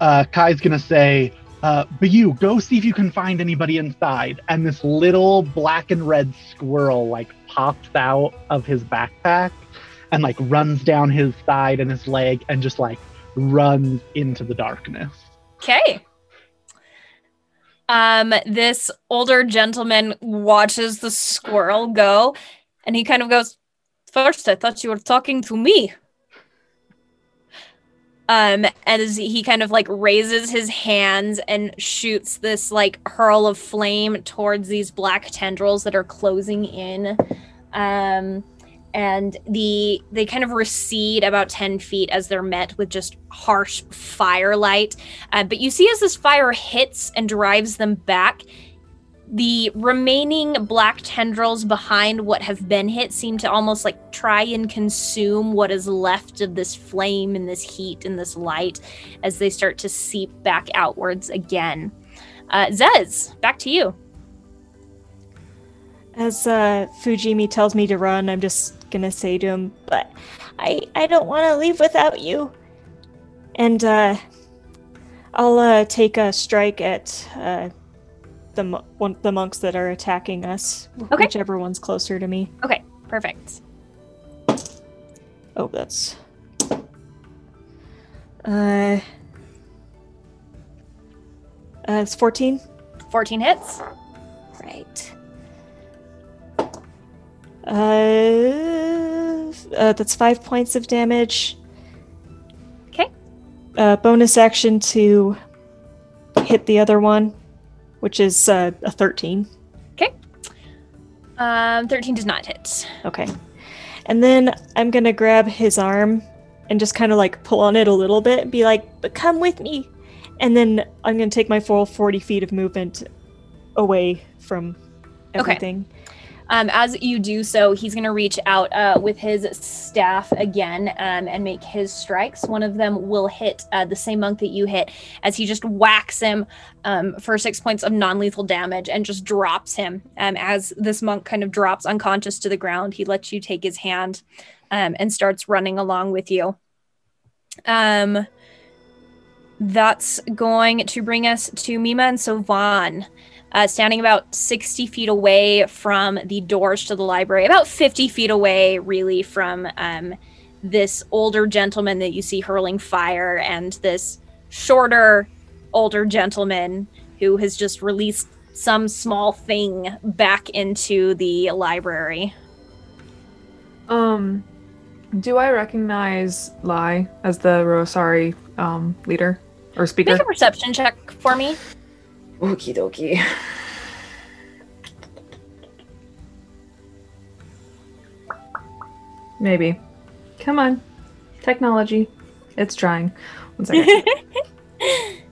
uh, Kai's gonna say, uh, "But you go see if you can find anybody inside." And this little black and red squirrel like pops out of his backpack and like runs down his side and his leg and just like runs into the darkness. Okay. Um, this older gentleman watches the squirrel go, and he kind of goes, First, I thought you were talking to me. Um, as he kind of like raises his hands and shoots this like hurl of flame towards these black tendrils that are closing in. Um, and the they kind of recede about 10 feet as they're met with just harsh firelight uh, but you see as this fire hits and drives them back the remaining black tendrils behind what have been hit seem to almost like try and consume what is left of this flame and this heat and this light as they start to seep back outwards again uh, zez back to you As uh, Fujimi tells me to run, I'm just gonna say to him, "But I I don't want to leave without you." And uh, I'll uh, take a strike at uh, the mo- one, the monks that are attacking us, Okay. whichever one's closer to me. okay perfect Oh, that's uh, uh it's 14. 14 hits Right. Uh, uh, that's five points of damage. Okay. Uh, bonus action to hit the other one, which is uh, a 13. Okay. Um, 13 does not hit. Okay. And then I'm gonna grab his arm and just kind of like pull on it a little bit and be like, but come with me. And then I'm gonna take my full 40 feet of movement away from Okay. Um, as you do so, he's going to reach out uh, with his staff again um, and make his strikes. One of them will hit uh, the same monk that you hit as he just whacks him um, for six points of non lethal damage and just drops him. Um, as this monk kind of drops unconscious to the ground, he lets you take his hand um, and starts running along with you. Um, that's going to bring us to Mima and Savon uh, standing about 60 feet away from the doors to the library, about 50 feet away, really, from um, this older gentleman that you see hurling fire and this shorter, older gentleman who has just released some small thing back into the library. Um, do I recognize Lai as the Rosari um leader or speaker? Make a perception check for me. Okie dokie. Maybe. Come on. Technology. It's trying. One second.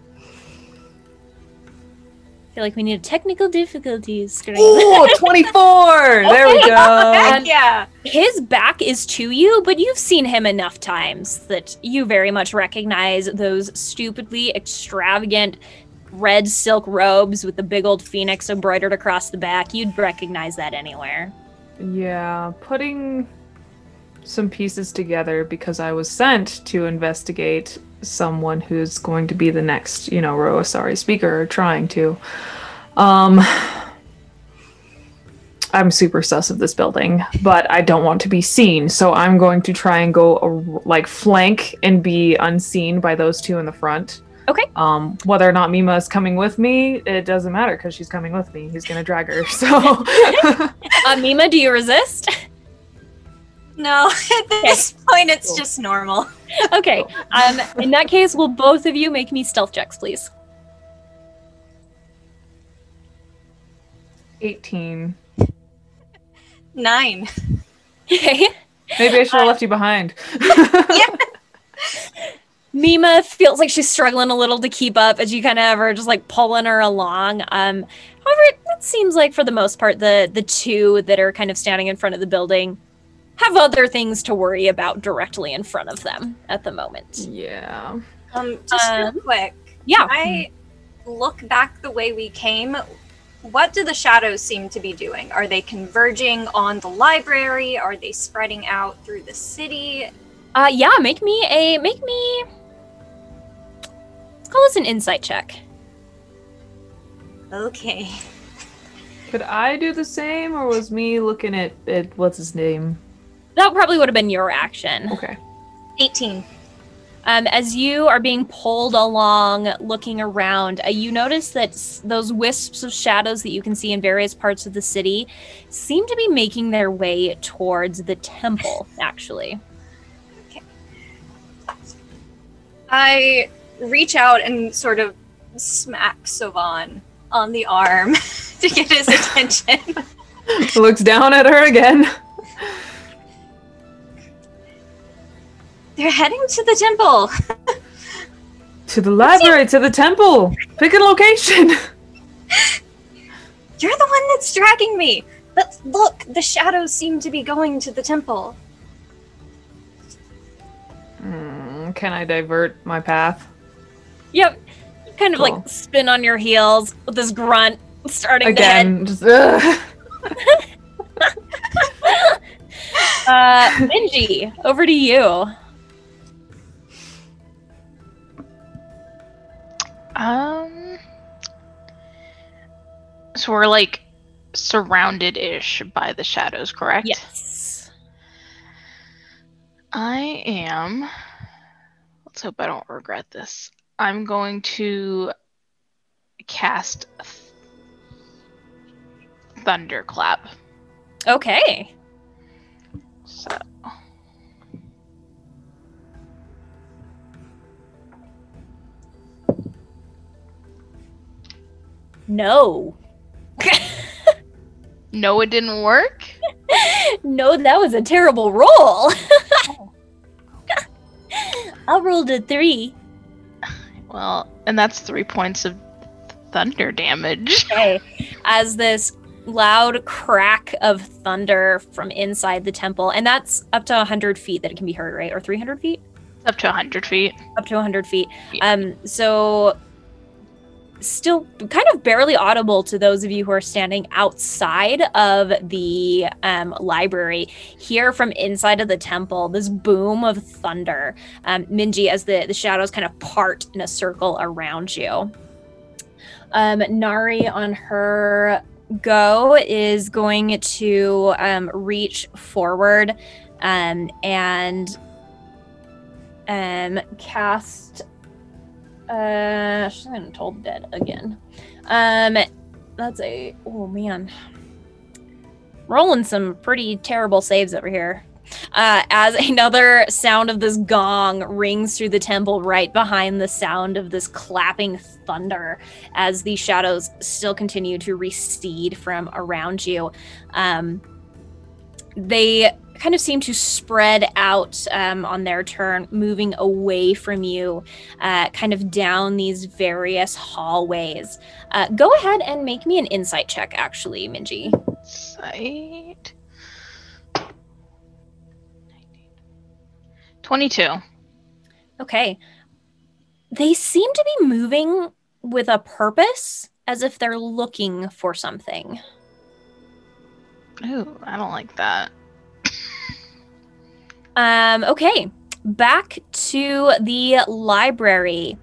I feel like we need a technical difficulties. during Ooh, 24! There we go. And yeah. his back is to you, but you've seen him enough times that you very much recognize those stupidly extravagant red silk robes with the big old phoenix embroidered across the back. You'd recognize that anywhere. Yeah, putting some pieces together because I was sent to investigate someone who's going to be the next, you know, Rosari speaker or trying to. Um I'm super sus of this building, but I don't want to be seen, so I'm going to try and go like flank and be unseen by those two in the front. Okay. Um, whether or not Mima is coming with me, it doesn't matter because she's coming with me. He's gonna drag her. So Uh, Mima, do you resist? No, at this point, it's just normal. okay. Um, in that case, will both of you make me stealth checks, please? 18. Nine. Okay. Maybe I should have left you behind. Mima feels like she's struggling a little to keep up as you kind of are just like pulling her along. Um, however, it, it seems like for the most part, the the two that are kind of standing in front of the building have other things to worry about directly in front of them at the moment. Yeah. Um, just Um, real quick. Yeah. I look back the way we came. What do the shadows seem to be doing? Are they converging on the library? Are they spreading out through the city? Uh, yeah. Make me a make me. Let's call this an insight check. Okay. Could I do the same, or was me looking at, at what's his name? That probably would have been your action. Okay. 18. Um, as you are being pulled along, looking around, uh, you notice that s- those wisps of shadows that you can see in various parts of the city seem to be making their way towards the temple, actually. Okay. I reach out and sort of smack Savon on the arm to get his attention. Looks down at her again. They're heading to the temple. To the library, to the temple. Pick a location. You're the one that's dragging me. But look, the shadows seem to be going to the temple. Hmm, can I divert my path? Yep. You kind of Cool. like spin on your heels with this grunt starting to head. Again, just, ugh. Uh, Benji, over to you. Um. So we're like surrounded ish by the shadows, correct? Yes. I am. Let's hope I don't regret this. I'm going to cast Th- Thunderclap. Okay. So. No. No, it didn't work. no, that was a terrible roll. Oh. I rolled a three. Well, and that's three points of thunder damage. Okay. As this loud crack of thunder from inside the temple, and that's up to 100 feet that it can be heard, right? Or 300 feet? Up to 100 feet. Up to 100 feet. Yeah. Um, so still kind of barely audible to those of you who are standing outside of the um, library. Hear from inside of the temple this boom of thunder. Um, Minji, as the, the shadows kind of part in a circle around you. Um, Nari on her go is going to um, reach forward um, and um, cast uh, she's been told dead again. Um, that's a oh man, rolling some pretty terrible saves over here. Uh, as another sound of this gong rings through the temple right behind the sound of this clapping thunder, as the shadows still continue to recede from around you. Um, they kind of seem to spread out um, on their turn, moving away from you, uh, kind of down these various hallways. Uh, go ahead and make me an insight check, actually, Minji. Sight. 22. Okay. They seem to be moving with a purpose, as if they're looking for something. Ooh, I don't like that. Um, okay, back to the library.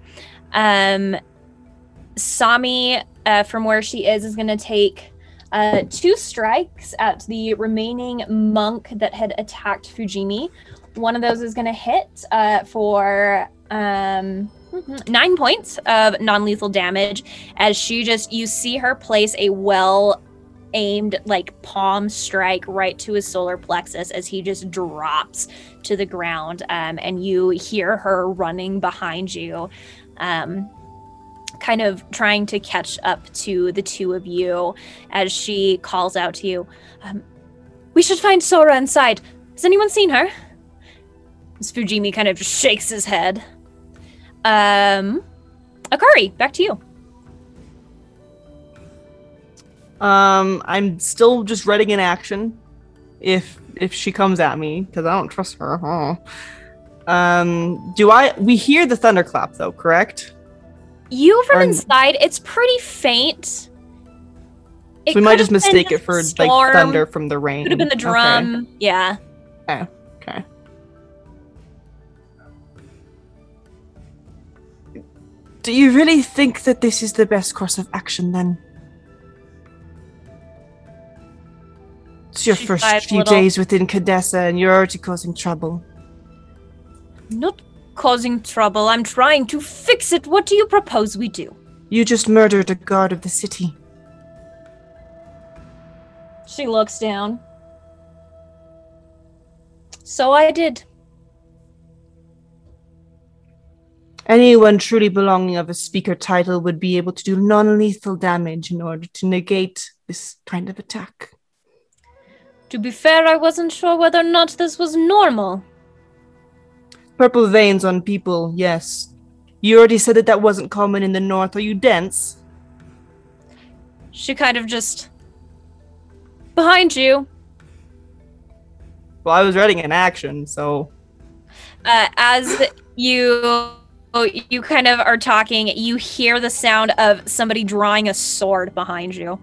Um, Sami, uh, from where she is, is going to take uh, two strikes at the remaining monk that had attacked Fujimi. One of those is going to hit uh, for um, nine points of non lethal damage as she just, you see her place a well aimed like palm strike right to his solar plexus as he just drops to the ground um, and you hear her running behind you um, kind of trying to catch up to the two of you as she calls out to you um, we should find sora inside. Has anyone seen her? As fujimi kind of shakes his head. Um akari back to you Um, I'm still just ready in action if if she comes at me because I don't trust her. Huh? Um, do I? We hear the thunderclap though, correct? You from Or- inside, it's pretty faint. It we might just mistake it for storm, like thunder from the rain. Could have been the Okay. drum. Yeah. Okay. Do you really think that this is the best course of action then? It's your She first few little. days within Khadesa and you're already causing trouble. Not causing trouble. I'm trying to fix it. What do you propose we do? You just murdered a guard of the city. She looks down. So I did. Anyone truly belonging of a speaker title would be able to do non lethal damage in order to negate this kind of attack. To be fair, I wasn't sure whether or not this was normal. Purple veins on people, yes. You already said that that wasn't common in the north. Are you dense? She kind of just. Behind you. Well, I was writing in action, so. uh, as you you kind of are talking, you hear the sound of somebody drawing a sword behind you.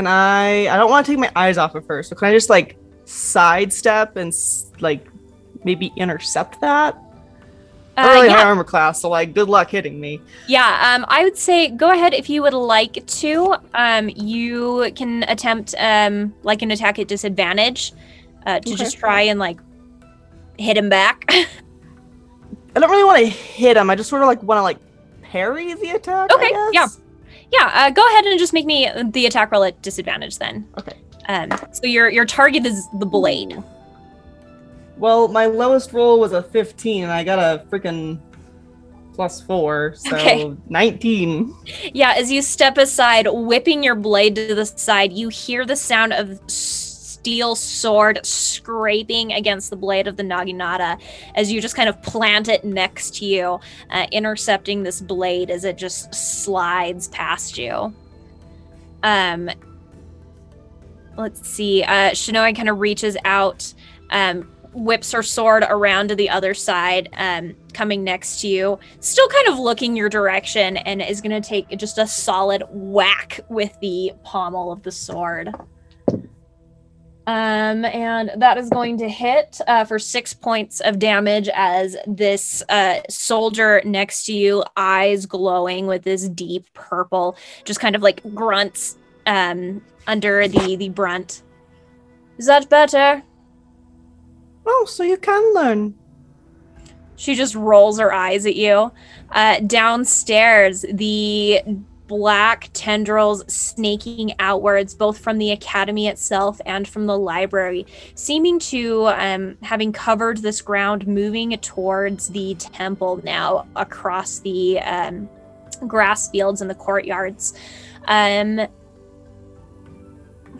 Can I? I don't want to take my eyes off of her, so can I just like sidestep and like maybe intercept that? Uh, high yeah, armor class, so like good luck hitting me. yeah. Um, I would say go ahead if you would like to. Um, you can attempt um like an attack at disadvantage, uh, to Okay. just try and like hit him back. I don't really want to hit him. I just sort of like want to like parry the attack. Okay, yeah. Yeah. Uh, go ahead and just make me the attack roll at disadvantage then. Okay. Um, so your your target is the blade. Well, my lowest roll was a 15, and I got a freaking plus four, so Okay. 19. Yeah, as you step aside, whipping your blade to the side, you hear the sound of steel sword scraping against the blade of the Naginata as you just kind of plant it next to you, uh, intercepting this blade as it just slides past you. Um, let's see. Uh, Shinoa kind of reaches out, um, whips her sword around to the other side, um, coming next to you, still kind of looking your direction, and is going to take just a solid whack with the pommel of the sword. Um, and that is going to hit uh, for six points of damage as this uh, soldier next to you, eyes glowing with this deep purple, just kind of like grunts um, under the the brunt. Is that better? Oh, so you can learn. She just rolls her eyes at you. Uh, downstairs, the black tendrils snaking outwards, both from the academy itself and from the library, seeming to, um, having covered this ground, moving towards the temple now across the um, grass fields and the courtyards. Um,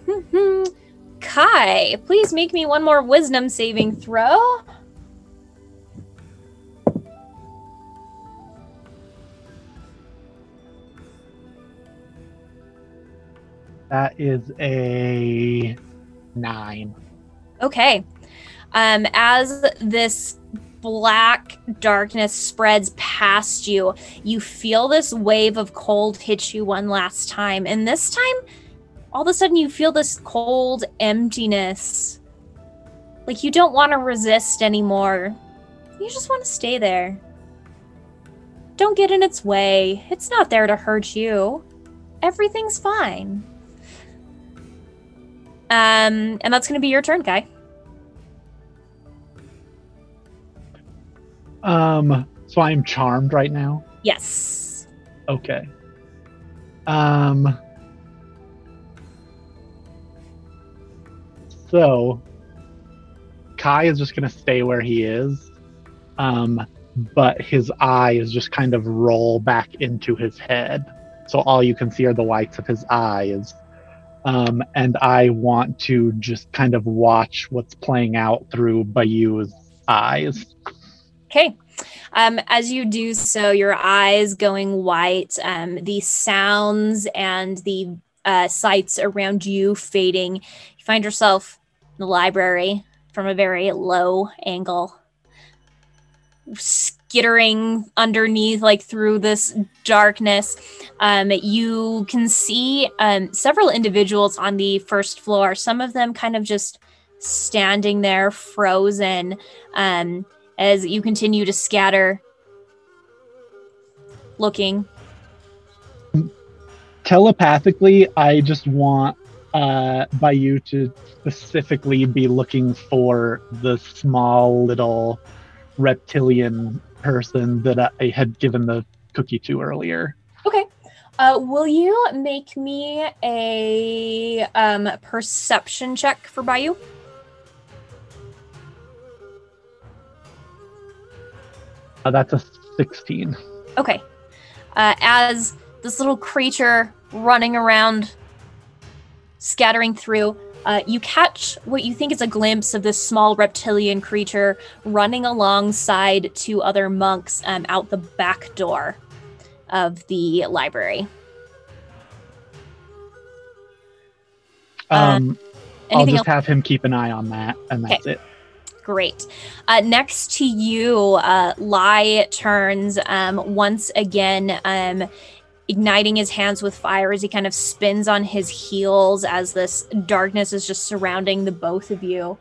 Kai, please make me one more wisdom saving throw. That is a nine. Okay. Um, as this black darkness spreads past you, you feel this wave of cold hit you one last time. And this time, all of a sudden, you feel this cold emptiness. Like you don't want to resist anymore. You just want to stay there. Don't get in its way. It's not there to hurt you. Everything's fine. Um, and that's going to be your turn, Guy. Um, so I'm charmed right now. Yes. Okay. Um. So, Kai is just gonna stay where he is, um, but his eyes just kind of roll back into his head. So all you can see are the whites of his eyes. Um, and I want to just kind of watch what's playing out through Bayou's eyes. Okay. Um, as you do so, your eyes going white, um, the sounds and the uh, sights around you fading. You find yourself in the library from a very low angle, skittering underneath, like through this darkness. Um, you can see um, several individuals on the first floor, some of them kind of just standing there frozen. Um, as you continue to scatter, looking. telepathically i just want uh Bayou to specifically be looking for the small little reptilian person that i had given the cookie to earlier Okay. Uh, will you make me a um, perception check for Bayou? uh, that's a 16 Okay. Uh, as this little creature running around, scattering through, uh, you catch what you think is a glimpse of this small reptilian creature running alongside two other monks um, out the back door of the library. um i'll just else? have him keep an eye on that and that's it Great. Uh, next to you, uh, Lai turns um, once again, um, igniting his hands with fire as he kind of spins on his heels as this darkness is just surrounding the both of you.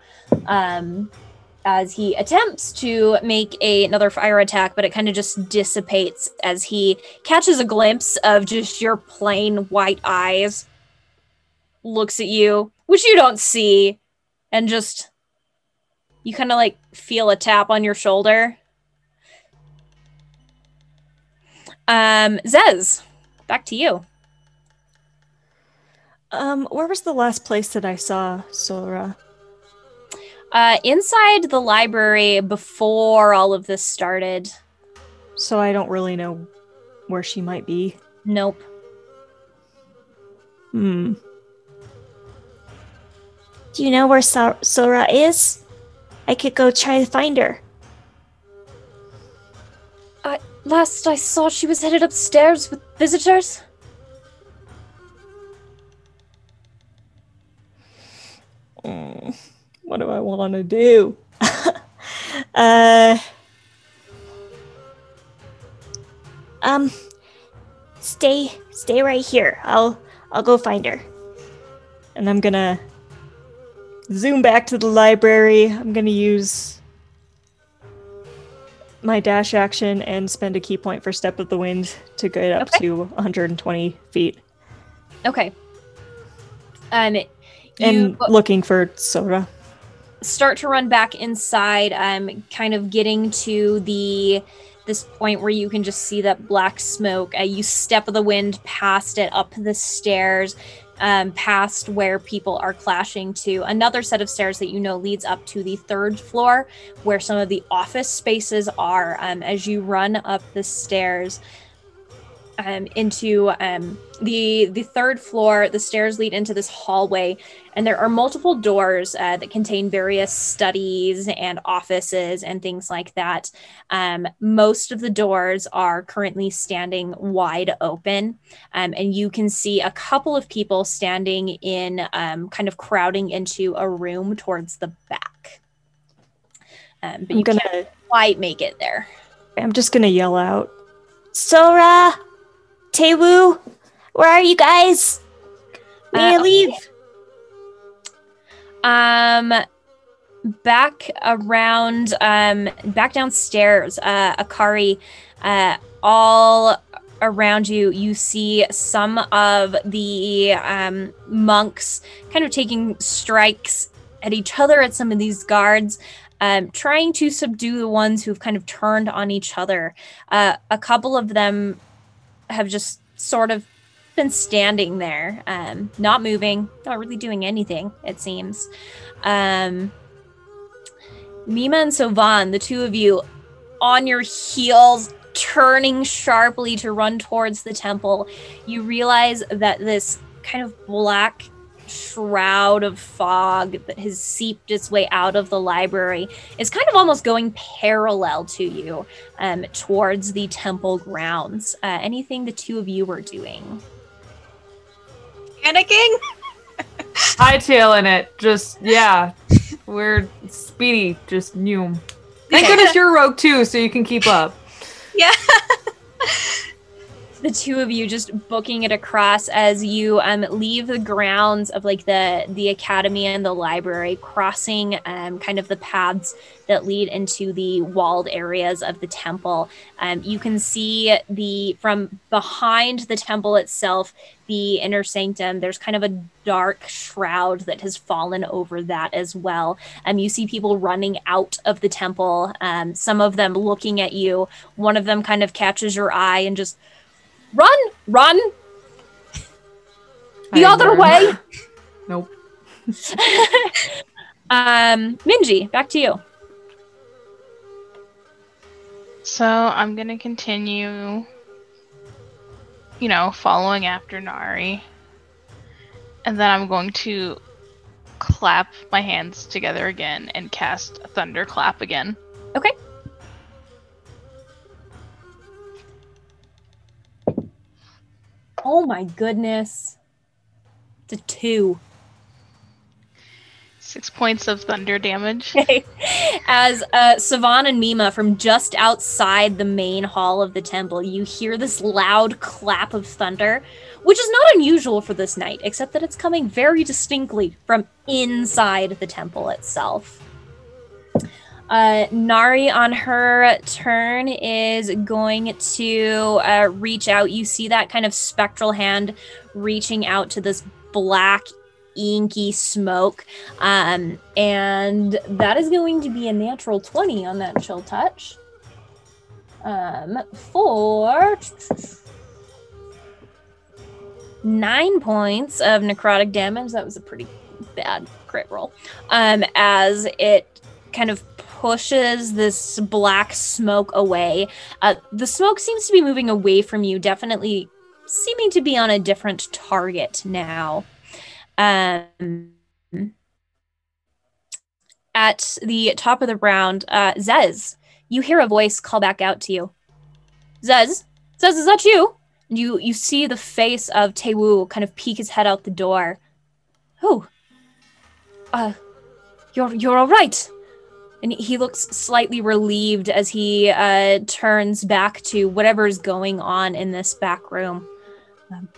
Um, as he attempts to make a, another fire attack, but it kind of just dissipates as he catches a glimpse of just your plain white eyes, looks at you, which you don't see, and just you kind of like feel a tap on your shoulder. Um, Zez, back to you. Um, where was the last place that I saw Sora? Uh, inside the library before all of this started. so I don't really know where she might be. Nope. Hmm. Do you know where Sora is? I could go try to find her. Last I saw, she was headed upstairs with visitors. Mm, what do I want to do? uh, Um, stay, stay right here. I'll, I'll go find her. and I'm gonna zoom back to the library. I'm gonna use my dash action and spend a ki point for Step of the Wind to get up Okay. to 120 feet. Okay. Um, And looking for Sora. start to run back inside, um, kind of getting to the this point where you can just see that black smoke. Uh, you step of the wind past it, up the stairs, um, past where people are clashing to another set of stairs that you know leads up to the third floor, where some of the office spaces are. Um, as you run up the stairs, um, into um, the the third floor. The stairs lead into this hallway, and there are multiple doors uh, that contain various studies and offices and things like that. Um, most of the doors are currently standing wide open, um, and you can see a couple of people standing in um, kind of crowding into a room towards the back. Um, but I'm you gonna. can't quite make it there. I'm just gonna yell out. Sora, Tewu, where are you guys? Need Uh, to leave. um back around um back downstairs uh akari uh all around you you see some of the um monks kind of taking strikes at each other at some of these guards um, trying to subdue the ones who've kind of turned on each other uh, a couple of them have just sort of been standing there um, not moving not really doing anything it seems. Um, Mima and Savon, the two of you on your heels, turning sharply to run towards the temple, you realize that this kind of black shroud of fog that has seeped its way out of the library is kind of almost going parallel to you um, towards the temple grounds. Uh, anything the two of you were doing? Panicking? Hightailing it. Just, yeah. We're speedy. Just new. Thank Okay. goodness you're rogue too, so you can keep up. Yeah. The two of you just booking it across as you um, leave the grounds of like the the academy and the library crossing um, kind of the paths that lead into the walled areas of the temple. Um, you can see the from behind the temple itself the inner sanctum. There's kind of a dark shroud that has fallen over that as well. Um, you see people running out of the temple um, some of them looking at you. One of them kind of catches your eye and just run, run the I other learned. way. Nope. um, Minji, back to you. So I'm gonna continue, you know, following after Nari. And then I'm going to clap my hands together again and cast Thunderclap again. Okay. Oh my goodness. It's a two. Six points of thunder damage. As uh, Savon and Mima from just outside the main hall of the temple, you hear this loud clap of thunder, which is not unusual for this night, except that it's coming very distinctly from inside the temple itself. Uh, Nari on her turn is going to uh, reach out. You see that kind of spectral hand reaching out to this black, inky smoke. Um, and that is going to be a natural 20 on that chill touch. Um, for nine points of necrotic damage. That was a pretty bad crit roll. Um, as it kind of pushes this black smoke away. Uh, the smoke seems to be moving away from you, definitely seeming to be on a different target now. Um, at the top of the round, uh, Zez, you hear a voice call back out to you. Zez, Zez, is that you? And you you see the face of Tewu kind of peek his head out the door. Oh, uh, you're you're all right. And he looks slightly relieved as he uh, turns back to whatever's going on in this back room. Um,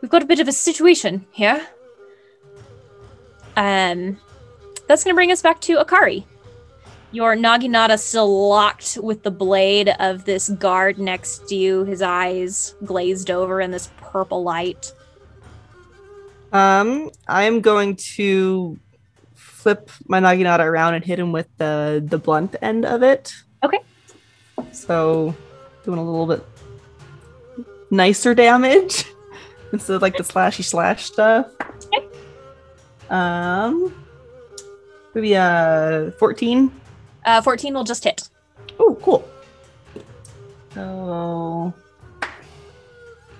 we've got a bit of a situation here. Um, that's going to bring us back to Akari. Your Naginata still locked with the blade of this guard next to you, his eyes glazed over in this purple light. Um, I'm going to flip my Naginata around and hit him with the the blunt end of it. Okay. So, doing a little bit nicer damage instead of like the slashy slash stuff. Okay. Um, maybe uh 14. Uh, 14 will just hit. Oh, cool. So,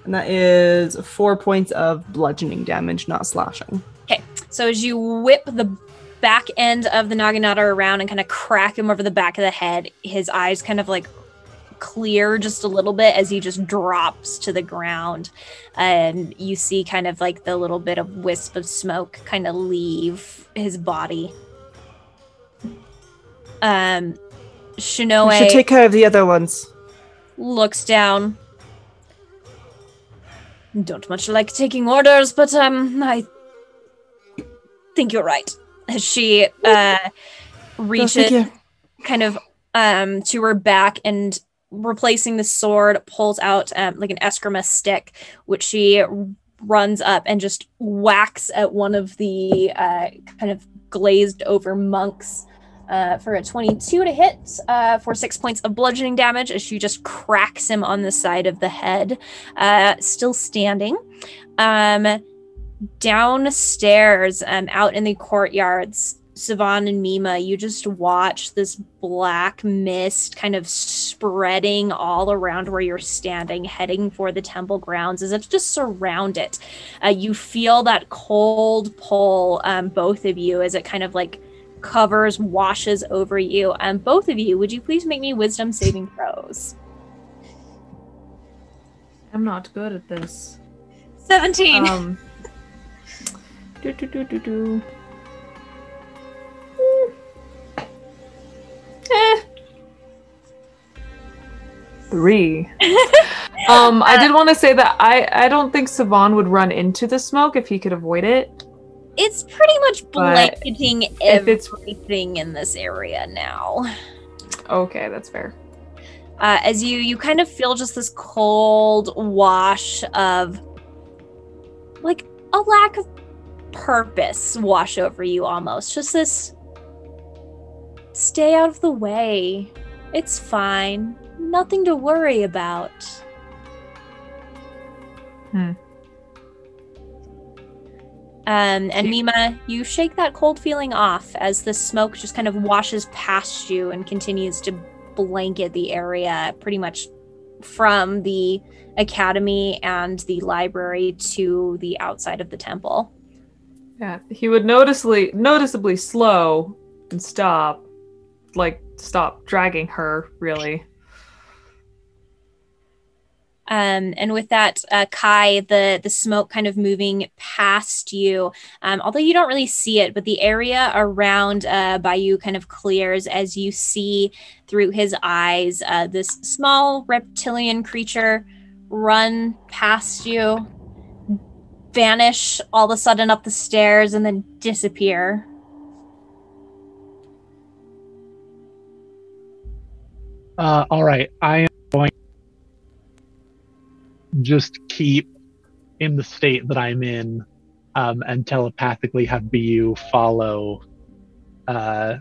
and that is four points of bludgeoning damage, not slashing. Okay. So as you whip the back end of the Naginata around and kind of crack him over the back of the head, his eyes kind of like clear just a little bit as he just drops to the ground. And you see kind of like the little bit of wisp of smoke kind of leave his body. Um, We should take care of the other ones. looks down. Don't much like taking orders, but um, I think you're right. As she uh reaches thank kind of um to her back and replacing the sword pulls out um, like an eskrima stick which she runs up and just whacks at one of the uh, kind of glazed over monks uh, for a 22 to hit uh, for six points of bludgeoning damage as she just cracks him on the side of the head uh, still standing. Um, downstairs um, out in the courtyards Savon and Mima, you just watch this black mist kind of spreading all around where you're standing, heading for the temple grounds as if to surround it. Uh, you feel that cold pull, um, both of you, as it kind of like covers, washes over you. And both of you, would you please make me wisdom saving throws? I'm not good at this. 17. Um, do, do, do, do, do. Eh. Three. um, I did want to say that I I don't think Savon would run into the smoke if he could avoid it. It's pretty much blanketing if it's- everything in this area now. Okay, that's fair. uh, as you you kind of feel just this cold wash of like a lack of purpose wash over you almost. Just this stay out of the way. It's fine. Nothing to worry about. Hmm. um, and Mima, you shake that cold feeling off as the smoke just kind of washes past you and continues to blanket the area pretty much from the academy and the library to the outside of the temple. Yeah, he would noticeably noticeably slow and stop, like stop dragging her. Really. Um, and with that, uh, Kai, the the smoke kind of moving past you, um, although you don't really see it, but the area around uh, Bayou kind of clears as you see through his eyes uh, this small reptilian creature run past you, vanish all of a sudden up the stairs, and then disappear. Uh, all right, I am going to just keep in the state that I'm in, um, and telepathically have Bu follow uh,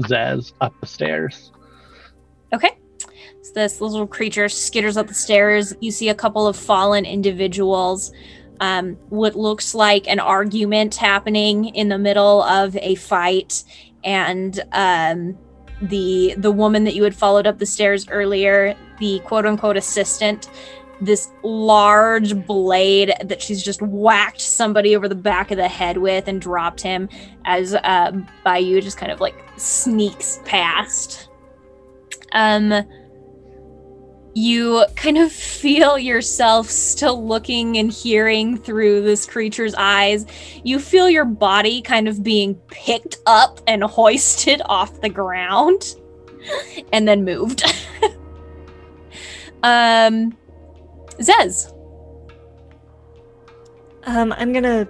Zez up the stairs. Okay. So this little creature skitters up the stairs. You see a couple of fallen individuals. Um, what looks like an argument happening in the middle of a fight. and um, the the woman that you had followed up the stairs earlier, the quote unquote assistant, this large blade that she's just whacked somebody over the back of the head with and dropped him as uh, Bayou just kind of like sneaks past. Um, you kind of feel yourself still looking and hearing through this creature's eyes. You feel your body kind of being picked up and hoisted off the ground and then moved. um Zez. Um, I'm gonna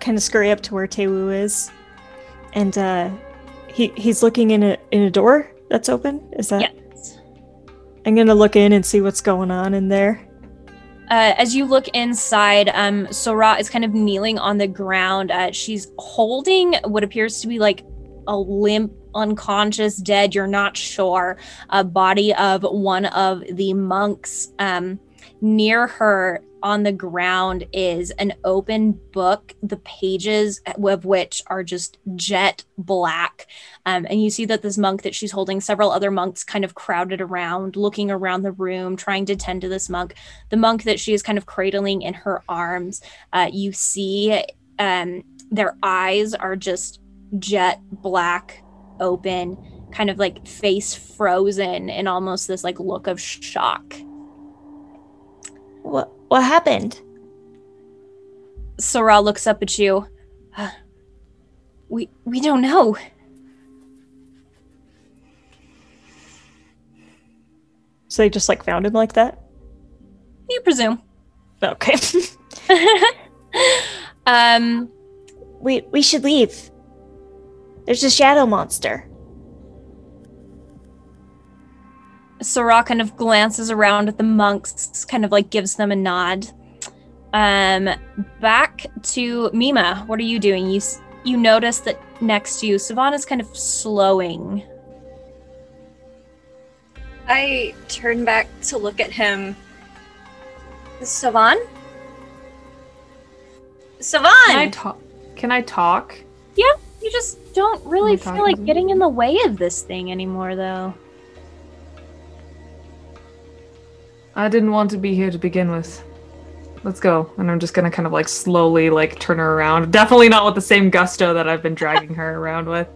kind of scurry up to where Tewu is, and uh, he he's looking in a in a door that's open. Is that? Yes. I'm gonna look in and see what's going on in there. Uh, as you look inside, um, Sora is kind of kneeling on the ground. Uh, she's holding what appears to be like a limp, unconscious, dead, you're not sure, a body of one of the monks. Um, near her on the ground is an open book, the pages of which are just jet black. Um, and you see that this monk that she's holding, several other monks kind of crowded around, looking around the room, trying to tend to this monk. The monk that she is kind of cradling in her arms, uh, you see um, their eyes are just jet black, open, kind of like face frozen in almost this like look of shock. What what happened? Sora looks up at you. Uh, we we don't know. So they just like found him like that. You presume. Okay. um, We we should leave. There's a shadow monster. Sora kind of glances around at the monks, kind of like gives them a nod. Um, back to Mima. What are you doing? You you notice that next to you, Savannah's kind of slowing. I turn back to look at him. Savon? Savon! Can I talk? Can I talk? You just don't really feel like getting in the way of this thing anymore, though. I didn't want to be here to begin with. Let's go. And I'm just gonna kind of like slowly like turn her around. Definitely not with the same gusto that I've been dragging her around with.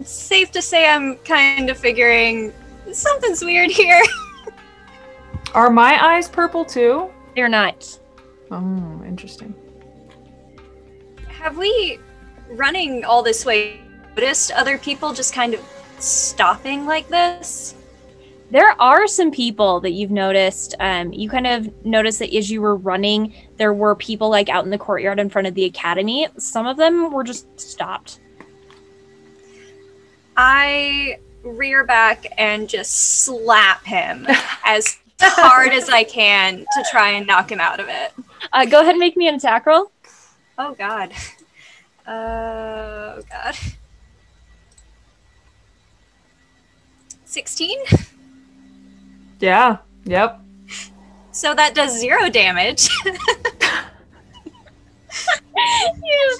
It's safe to say I'm kind of figuring something's weird here. Are my eyes purple too? They're not. Oh, interesting. Have we, running all this way, noticed other people just kind of stopping like this? There are some people that you've noticed. Um, you kind of noticed that as you were running, there were people like out in the courtyard in front of the academy. Some of them were just stopped. I rear back and just slap him as hard as I can to try and knock him out of it. Uh, go ahead and make me an attack roll. Oh god. Uh, oh god. 16? Yeah. Yep. So that does zero damage. you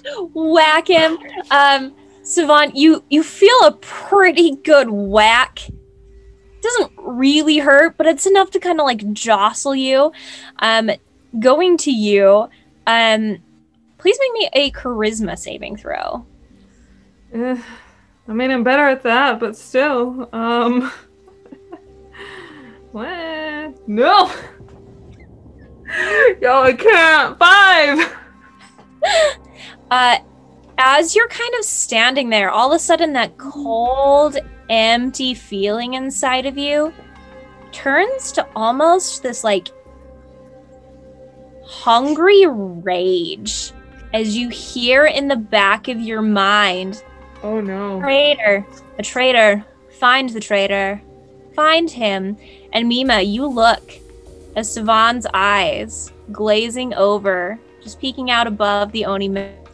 just whack him. Um, Savant, you you feel a pretty good whack. Doesn't really hurt, but it's enough to kind of like jostle you. Um, going to you. Um, please make me a charisma saving throw. Eh, I mean, I'm better at that, but still. Um. What? No. Yo, I can't. Five. Uh, as you're kind of standing there, all of a sudden that cold, empty feeling inside of you turns to almost this like hungry rage as you hear in the back of your mind Oh no. traitor a traitor find the traitor find him. And mima you look as savon's eyes glazing over just peeking out above the oni mask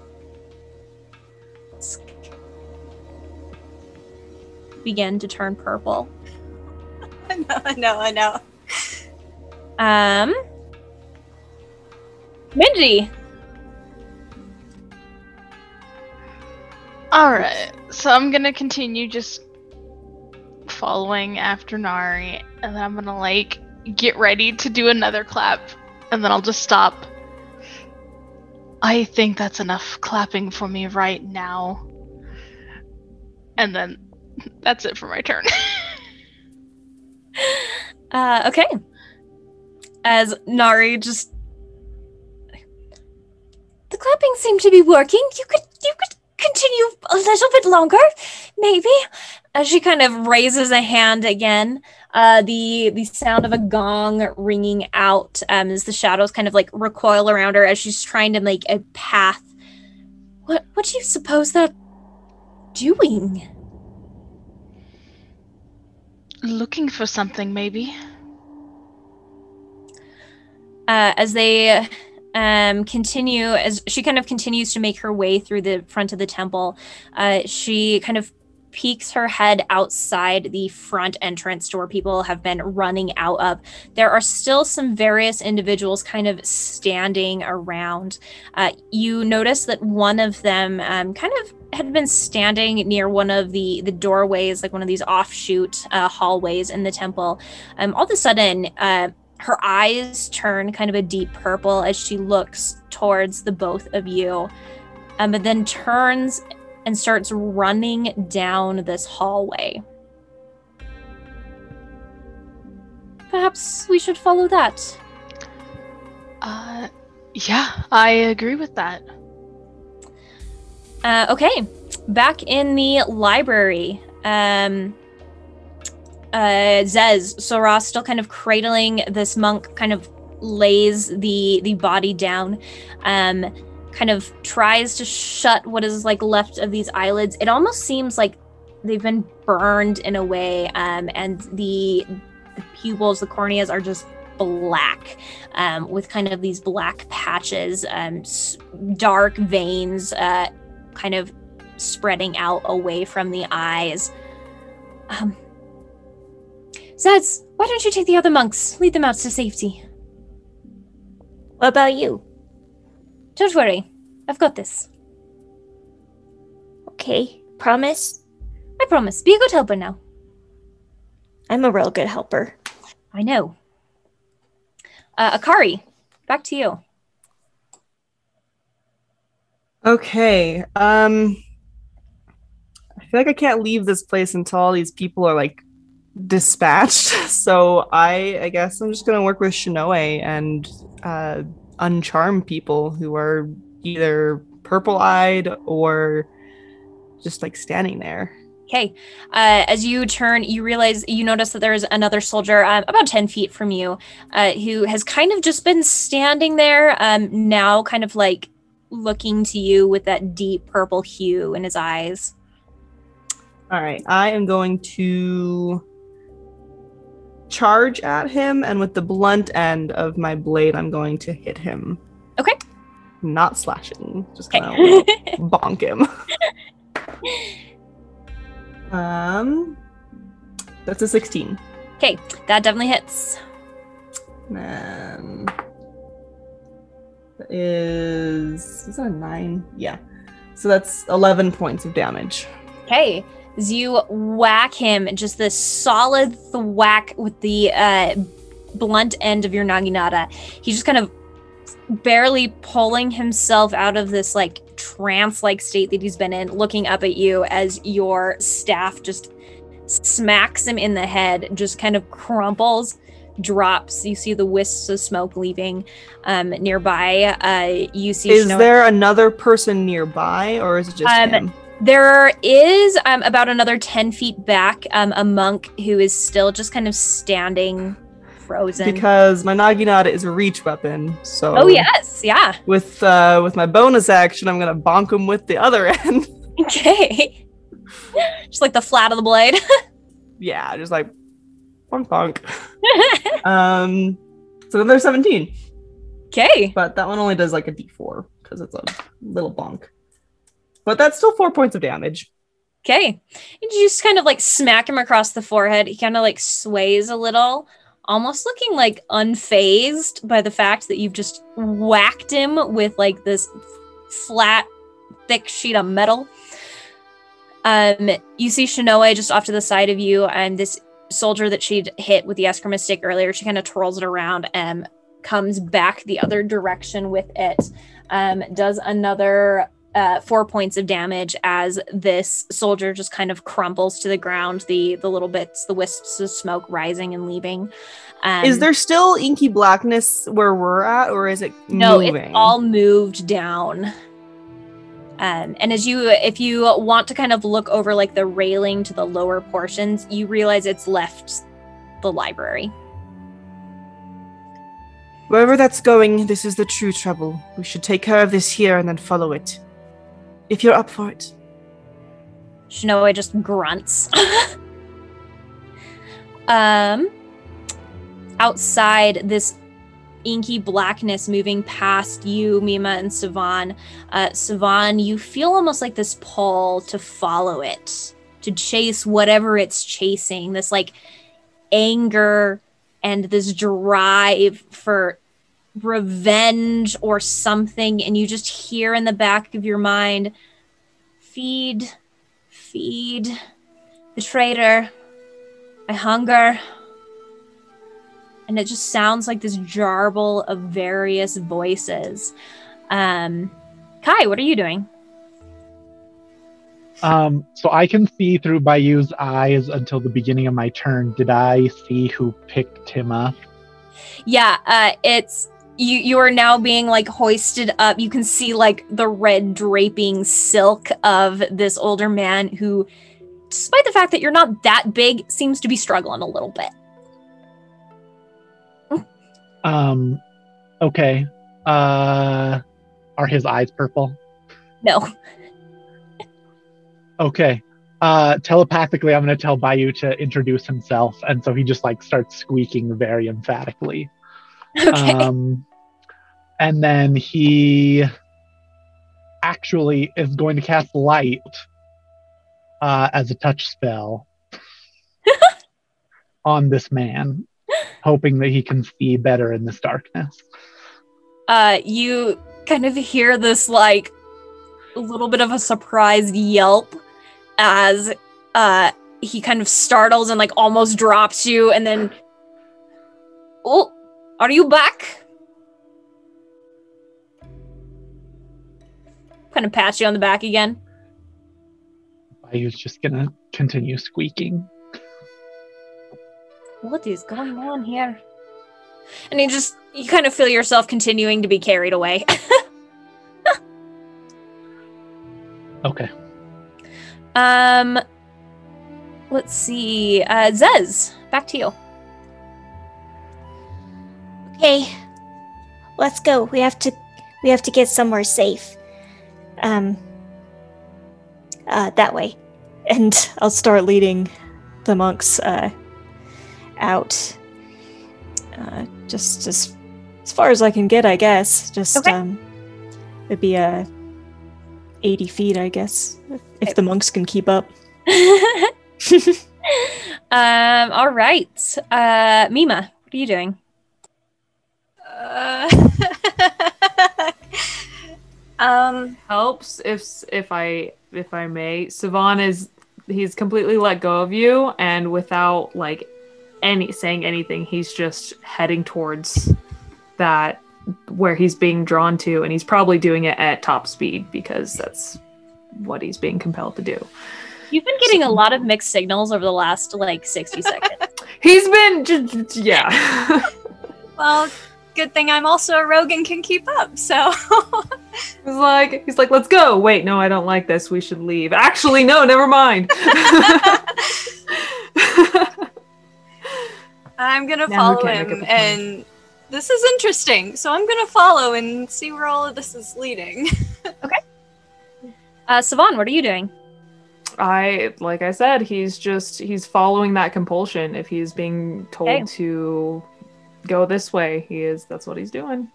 begin to turn purple. I know, I know, I know. um minji. All right, so I'm gonna continue just following after Nari, and then I'm gonna like get ready to do another clap, and then I'll just stop. I think that's enough clapping for me right now. And then that's it for my turn. Uh, okay. As Nari just the clapping seemed to be working. You could you could continue a little bit longer, maybe. As she kind of raises a hand again, uh, the the sound of a gong ringing out um, as the shadows kind of like recoil around her as she's trying to make a path. What what do you suppose they're doing? Looking for something, maybe. uh, as they um, continue, as she kind of continues to make her way through the front of the temple, uh, she kind of peeks her head outside the front entrance door people have been running out of. There are still some various individuals kind of standing around. Uh, you notice that one of them um, kind of had been standing near one of the the doorways, like one of these offshoot uh, hallways in the temple. Um, all of a sudden, uh, her eyes turn kind of a deep purple as she looks towards the both of you, um, then turns and starts running down this hallway. Perhaps we should follow that. Uh, yeah, I agree with that. Uh, okay, back in the library. Um, uh, Zez, Sora still kind of cradling this monk, kind of lays the the body down, um, kind of tries to shut what is like left of these eyelids. It almost seems like they've been burned in a way, um, and the the pupils, the corneas, are just black, um, with kind of these black patches, um, s- dark veins, uh, kind of spreading out away from the eyes. Um, Zez, why don't you take the other monks, lead them out to safety? What about you? Don't worry, I've got this. Okay, promise? I promise. Be a good helper now. I'm a real good helper. I know. Uh, Akari, back to you. Okay. Um I feel like I can't leave this place until all these people are like dispatched. So I I guess I'm just gonna work with Shinoe and uh uncharm people who are either purple eyed or just like standing there. Okay. Uh, as you turn, you realize you notice that there's another soldier um, about 10 feet from you uh, who has kind of just been standing there, um, now kind of like looking to you with that deep purple hue in his eyes. All right, I am going to charge at him, and with the blunt end of my blade, I'm going to hit him. Okay. Not slashing, just Okay. gonna bonk him. um, that's a 16. Okay, that definitely hits. And that is is that a nine? Yeah. So that's 11 points of damage. Okay. As you whack him, just this solid thwack with the uh, blunt end of your naginata, he's just kind of barely pulling himself out of this like trance like state that he's been in, looking up at you as your staff just smacks him in the head, just kind of crumples, drops. You see the wisps of smoke leaving um, nearby. Uh, you see Is Shino- there another person nearby, or is it just Um, him? There is um, about another 10 feet back um, a monk who is still just kind of standing frozen. Because my Naginata is a reach weapon, so oh, yes. Yeah. with uh with my bonus action, I'm gonna bonk him with the other end. Okay. just like the flat of the blade. yeah, just like bonk bonk. um, so then there's 17, okay. but that one only does like a D4 because it's a little bonk. But that's still four points of damage. Okay. And You just kind of like smack him across the forehead. He kind of like sways a little, almost looking like unfazed by the fact that you've just whacked him with like this flat, thick sheet of metal. Um, you see Shinoe just off to the side of you, and this soldier that she'd hit with the eskrima stick earlier, she kind of twirls it around and comes back the other direction with it. Um, does another uh, four points of damage as this soldier just kind of crumbles to the ground. The the little bits, the wisps of smoke rising and leaving. Um, is there still inky blackness where we're at, or is it no? moving? It's all moved down. Um, and as you, if you want to kind of look over like the railing to the lower portions, you realize it's left the library. Wherever that's going, this is the true trouble. We should take care of this here and then follow it. If you're up for it. Shinoe just grunts. um, outside this inky blackness moving past you, Mima and Savon. Uh, Savon, you feel almost like this pull to follow it, to chase whatever it's chasing. This like anger and this drive for revenge or something. And you just hear in the back of your mind feed, feed the traitor. I hunger and it just sounds like this jarble of various voices. Um, Kai, what are you doing? Um, so I can see through Bayou's eyes until the beginning of my turn. Did I see who picked him up? Yeah, uh, it's you. You are now being like hoisted up. You can see like the red draping silk of this older man who, despite the fact that you're not that big, seems to be struggling a little bit. Um, okay. Uh, are his eyes purple? No. Okay. Uh, telepathically, I'm going to tell Bayou to introduce himself, and so he just like starts squeaking very emphatically. Okay. Um, and then he actually is going to cast light uh, as a touch spell on this man, hoping that he can see better in this darkness. uh, you kind of hear this like a little bit of a surprised yelp as uh he kind of startles and like almost drops you and then oh are you back kind of pats you on the back again Bayou's just going to continue squeaking. what is going on here and you just you kind of feel yourself continuing to be carried away Okay. Um, let's see. Uh, Zez, back to you. Okay, let's go. We have to we have to get somewhere safe. Um uh that way. and I'll start leading the monks uh, out. Uh, just as as far as I can get, I guess. Just Okay. um, it'd be uh, eighty feet, I guess, if, if the monks can keep up. um, all right. Uh, Mima, what are you doing? Uh, um, helps if if I if I may. Savon is he's completely let go of you, and without like any saying anything, he's just heading towards that where he's being drawn to, and he's probably doing it at top speed because that's what he's being compelled to do. You've been getting a lot of mixed signals over the last like 60 seconds. He's been j- j- yeah. well, good thing I'm also a rogue and can keep up. So He's like, he's like, let's go. Wait, no, I don't like this. We should leave. Actually, no, never mind. I'm gonna Now follow him, up his mind. and this is interesting. So I'm gonna follow and see where all of this is leading. Okay. Uh, Savon, what are you doing? I, like I said, he's just he's following that compulsion. If he's being told Okay. to go this way, he is. That's what he's doing.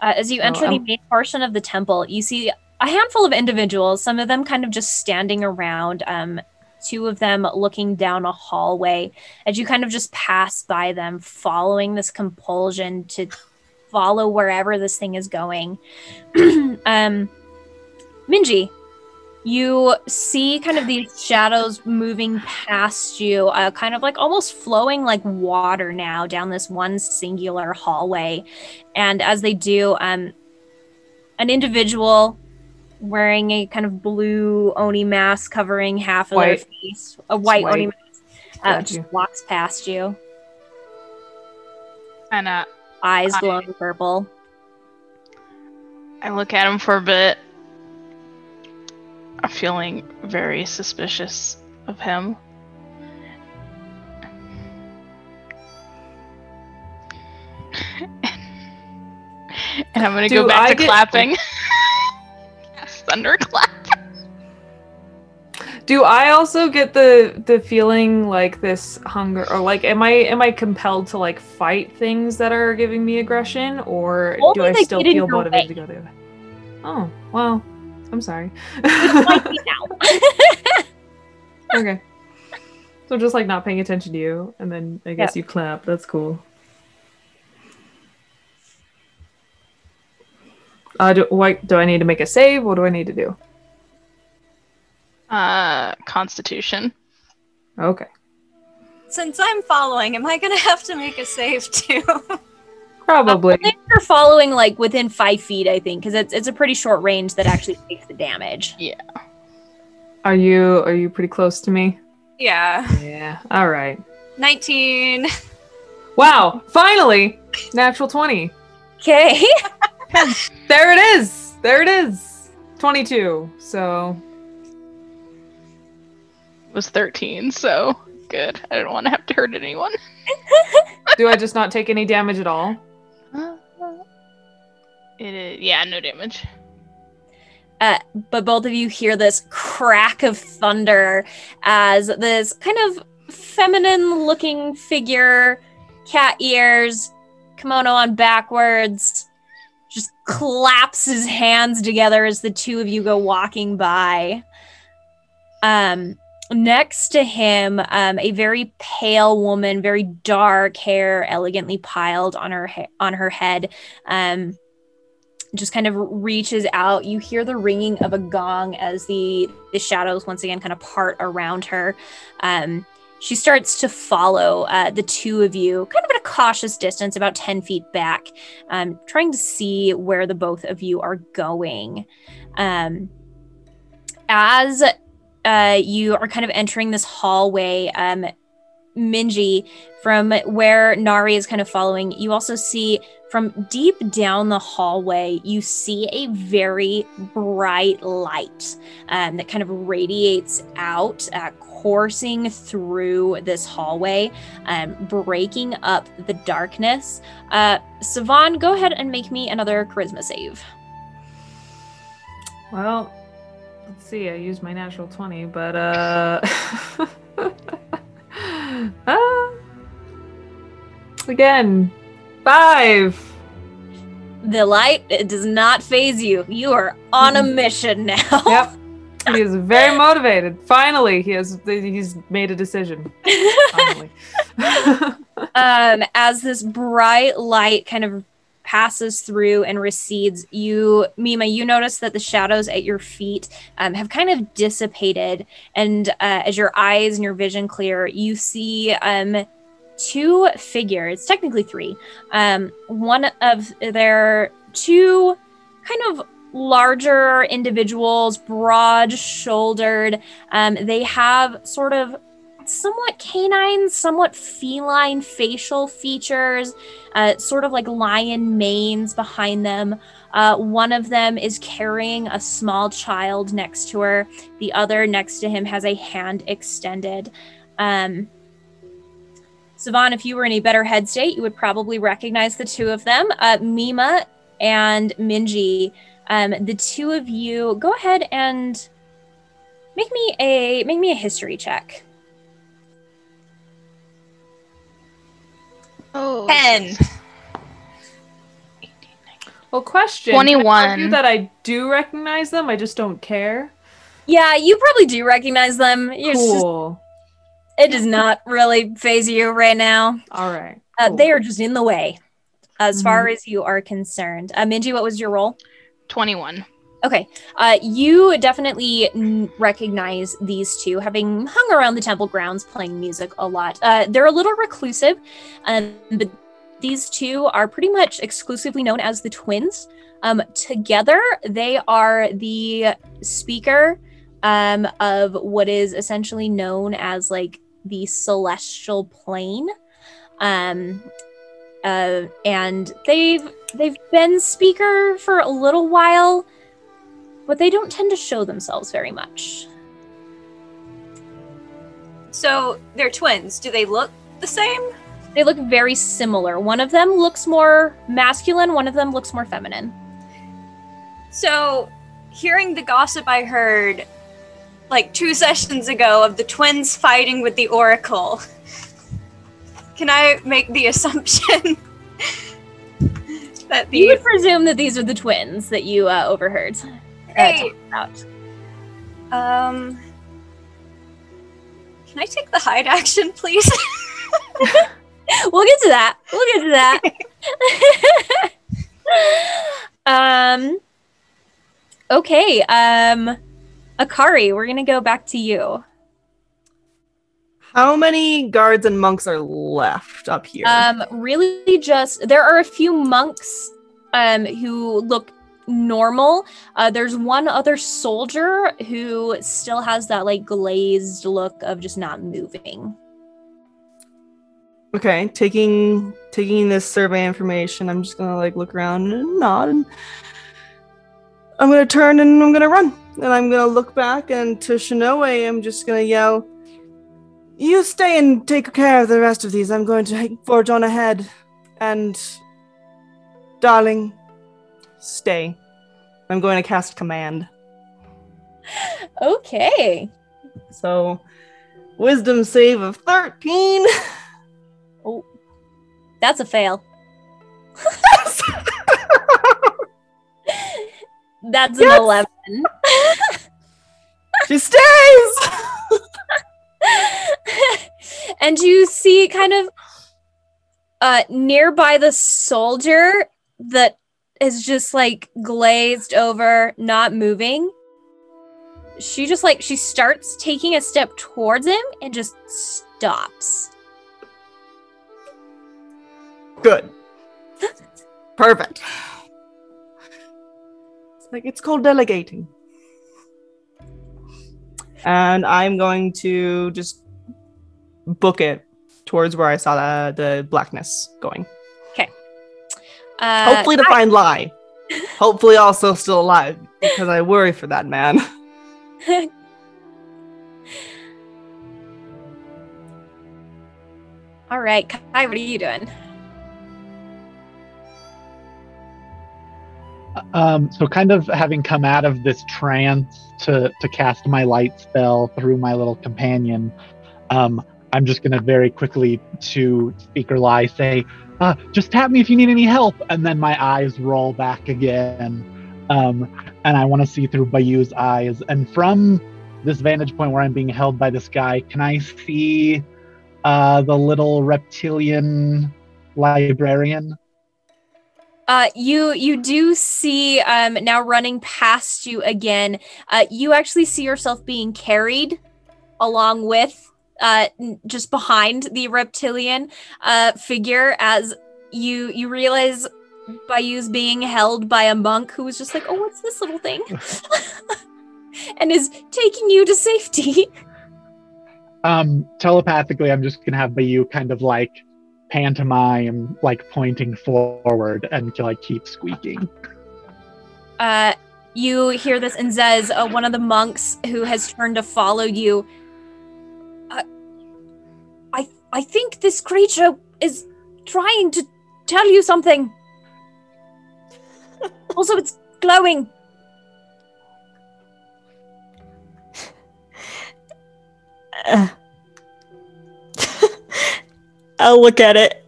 Uh, as you Oh, enter the um, main portion of the temple, you see a handful of individuals, some of them kind of just standing around, um, two of them looking down a hallway. As you kind of just pass by them, following this compulsion to follow wherever this thing is going. um, Minji, you see kind of these shadows moving past you, uh, kind of like almost flowing like water now down this one singular hallway. And as they do, um, an individual wearing a kind of blue oni mask covering half of their face, a white, white. oni mask, uh, just you. walks past you, And uh, eyes I- glowing purple. I look at him for a bit. I'm feeling very suspicious of him. and I'm gonna Do go back I to get- clapping. Thunderclap. Do I also get the the feeling like this hunger or like am I am I compelled to like fight things that are giving me aggression or do I still feel motivated way. to go the other? Oh, well, I'm sorry. Might be now. okay. So just like not paying attention to you and then I guess you clap. That's cool. Uh, do, what, do I need to make a save? What do I need to do? Uh, Constitution. Okay. Since I'm following, am I gonna have to make a save too? Uh, Probably. I think you're following like within five feet, I think, because it's it's a pretty short range that actually takes the damage. Yeah. Are you are you pretty close to me? yeah. Yeah. All right. 19. Wow, finally! Natural 20. Okay. There it is. There it is. 22. So, It was 13, so good. I didn't want to have to hurt anyone. do I just not take any damage at all? It is, yeah, no damage. Uh, but both of you hear this crack of thunder as this kind of feminine looking figure, cat ears, kimono on backwards, just claps his hands together as the two of you go walking by. Um, next to him, um, a very pale woman, very dark hair, elegantly piled on her ha- on her head. Um, just kind of reaches out. You hear the ringing of a gong as the the shadows once again kind of part around her. Um, she starts to follow uh, the two of you, kind of at a cautious distance, about ten feet back, um, trying to see where the both of you are going. Um, as uh, you are kind of entering this hallway, um, Minji, from where Nari is kind of following, you also see from deep down the hallway, you see a very bright light um, that kind of radiates out, uh, coursing through this hallway, um, breaking up the darkness. Uh, Savon, go ahead and make me another charisma save. Well, see. I used my natural 20, but uh ah. Again. 5. The light it does not faze you. You are on a mission now. Yep. He is very motivated. Finally, he has he's made a decision. Finally. um, as this bright light kind of passes through and recedes, you, Mima, you notice that the shadows at your feet um, have kind of dissipated. And uh, as your eyes and your vision clear, you see um, two figures, technically three. Um, one of their two kind of larger individuals, broad shouldered. Um, they have sort of somewhat canine, somewhat feline facial features, uh, sort of like lion manes behind them. Uh, one of them is carrying a small child next to her. The other next to him has a hand extended. Um, Savon, if you were in a better head state, you would probably recognize the two of them. Uh, Mima and Minji, um, the two of you, go ahead and make me a make me a history check. Oh, 10. well, question. Can I 21. that I do recognize them. I just don't care. Yeah, you probably do recognize them. You're just- Cool. it does not really faze you right now. All right. Uh. They are just in the way, as far Mhm. as you are concerned. Uh, Minji, what was your role? 21. Okay. Uh, you definitely n- recognize these two, having hung around the temple grounds playing music a lot. Uh, they're a little reclusive, um, but these two are pretty much exclusively known as the twins. Um, together, they are the speaker um, of what is essentially known as like the celestial plane. Um, uh, and they've they've been speaker for a little while but they don't tend to show themselves very much. So they're twins. Do they look the same? They look very similar. One of them looks more masculine, one of them looks more feminine. So, hearing the gossip I heard like two sessions ago of the twins fighting with the Oracle, can I make the assumption that these. You would presume that these are the twins that you uh, overheard. Uh, Hey. talk about. um can I take the hide action, please? We'll get to that. We'll get to that. um. Okay. Um. Akari, we're gonna go back to you. How many guards and monks are left up here? Um, really, just there are a few monks um who look normal. Uh, there's one other soldier who still has that like glazed look of just not moving. okay, taking taking this survey information, I'm just gonna like look around and nod and I'm gonna turn and I'm gonna run. And I'm gonna look back and to Shinoe, I'm just gonna yell, You stay and take care of the rest of these. I'm going to forge on ahead. And darling, stay. I'm going to cast command. Okay. So wisdom save of 13. Oh, That's a fail. That's an Yes! 11. she stays! and you see kind of uh nearby the soldier that is just like glazed over, not moving. She just like she starts taking a step towards him and just stops. Good. Perfect. It's like it's called delegating. And I'm going to just book it towards where I saw the, the blackness going. Uh, Hopefully to find Lai. Hopefully also still alive because I worry for that man. All right, Kai, what are you doing? Um, so kind of having come out of this trance to to cast my light spell through my little companion, um, I'm just gonna very quickly to Speaker Lai say, uh, "Just tap me if you need any help," and then my eyes roll back again, um, and I want to see through Bayou's eyes. And from this vantage point where I'm being held by this guy, can I see uh, the little reptilian librarian? Uh, you you do see um now running past you again. Uh, you actually see yourself being carried along with uh just behind the reptilian uh figure as you you realize Bayou's being held by a monk who was just like, oh, what's this little thing? and is taking you to safety. um telepathically i'm just gonna have Bayou kind of like pantomime like pointing forward and like keep squeaking uh, you hear this, and Zez, uh, one of the monks who has turned to follow you. I think this creature is trying to tell you something. also, it's glowing. Uh, I'll look at it.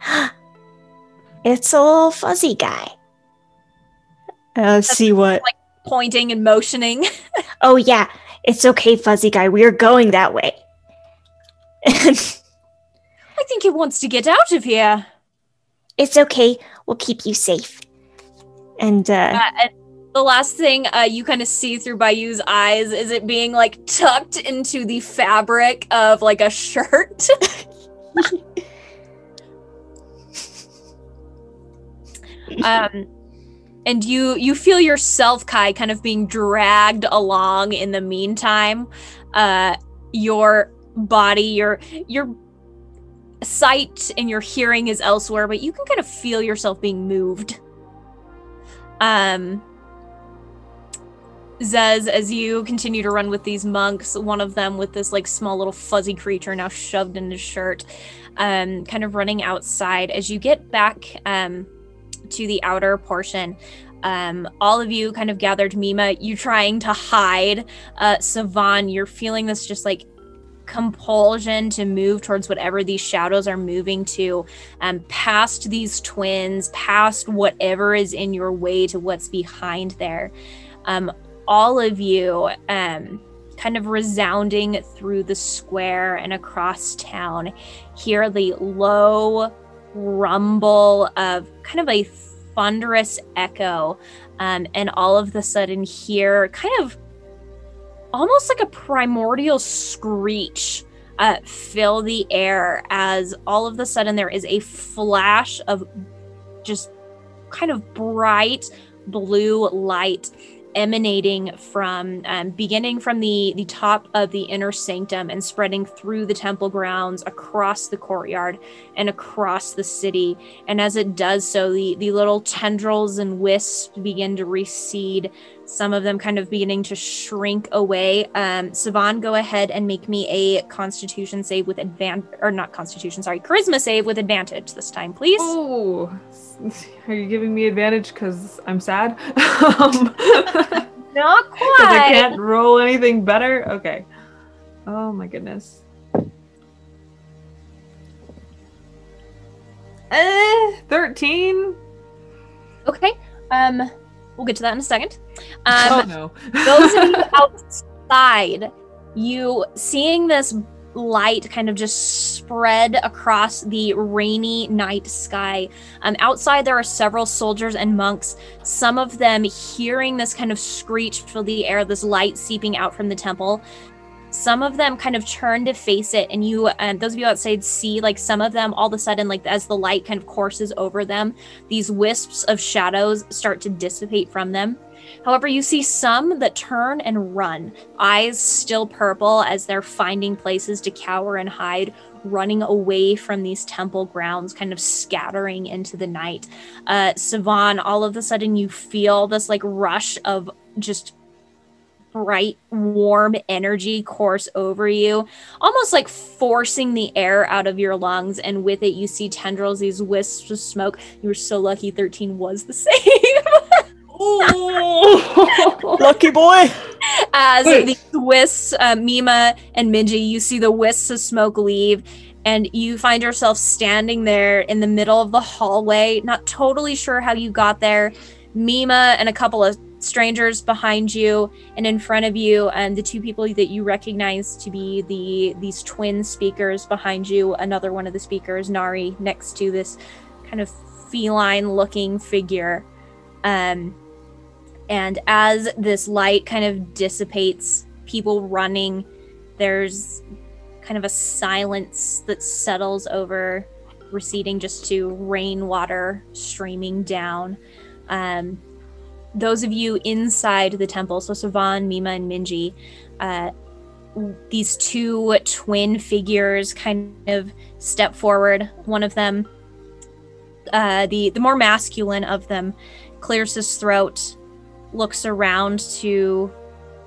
It's a little fuzzy guy. Uh, see what? Pointing and motioning. Oh, yeah. It's okay, fuzzy guy. We are going that way. I think it wants to get out of here. it's okay. We'll keep you safe. And uh, Uh, and the last thing uh, you kind of see through Bayou's eyes is it being like tucked into the fabric of like a shirt. um, and you you feel yourself, Kai, kind of being dragged along. In the meantime, uh, your body, your your sight and your hearing is elsewhere, but you can kind of feel yourself being moved. Um, Zez, as you continue to run with these monks, one of them with this like small little fuzzy creature now shoved in his shirt, um, kind of running outside. As you get back um, to the outer portion, um, all of you kind of gathered. Mima, you trying to hide. Uh, Savon, you're feeling this just like compulsion to move towards whatever these shadows are moving to, um, past these twins, past whatever is in your way to what's behind there. Um, all of you, um, kind of resounding through the square and across town, hear the low rumble of kind of a thunderous echo, um, and all of the sudden hear kind of almost like a primordial screech uh, fill the air as all of the sudden there is a flash of just kind of bright blue light emanating from um, beginning from the the top of the inner sanctum and spreading through the temple grounds across the courtyard and across the city. And as it does so the the little tendrils and wisps begin to recede some of them kind of beginning to shrink away um savon go ahead and make me a constitution save with advantage or not constitution sorry charisma save with advantage this time please Oh, are you giving me advantage because I'm sad? um, not Because I can't roll anything better? Okay. Oh my goodness. Eh, 13? okay um we'll get to that in a second um oh no. those of you outside, you seeing this light kind of just spread across the rainy night sky. Um, outside, there are several soldiers and monks, some of them hearing this kind of screech fill the air, this light seeping out from the temple. Some of them kind of turn to face it, and you, um, those of you outside, see like some of them all of a sudden, like as the light kind of courses over them, these wisps of shadows start to dissipate from them. However, you see some that turn and run, eyes still purple as they're finding places to cower and hide, running away from these temple grounds, kind of scattering into the night. Uh, Savon, all of a sudden, you feel this like rush of just bright, warm energy course over you, almost like forcing the air out of your lungs. And with it, you see tendrils, these wisps of smoke. You were so lucky 13 was the same. Lucky boy. as Wait. the wisps, uh, Mima and Minji, you see the wisps of smoke leave, and you find yourself standing there in the middle of the hallway, not totally sure how you got there. Mima and a couple of strangers behind you and in front of you, and the two people that you recognize to be the these twin speakers behind you. Another one of the speakers, Nari, next to this kind of feline-looking figure. Um, and as this light kind of dissipates, people running, there's kind of a silence that settles over, receding just to rainwater streaming down. Um, those of you inside the temple, so Savon, Mima, and Minji, uh, these two twin figures kind of step forward. One of them, uh, the the more masculine of them, clears his throat looks around to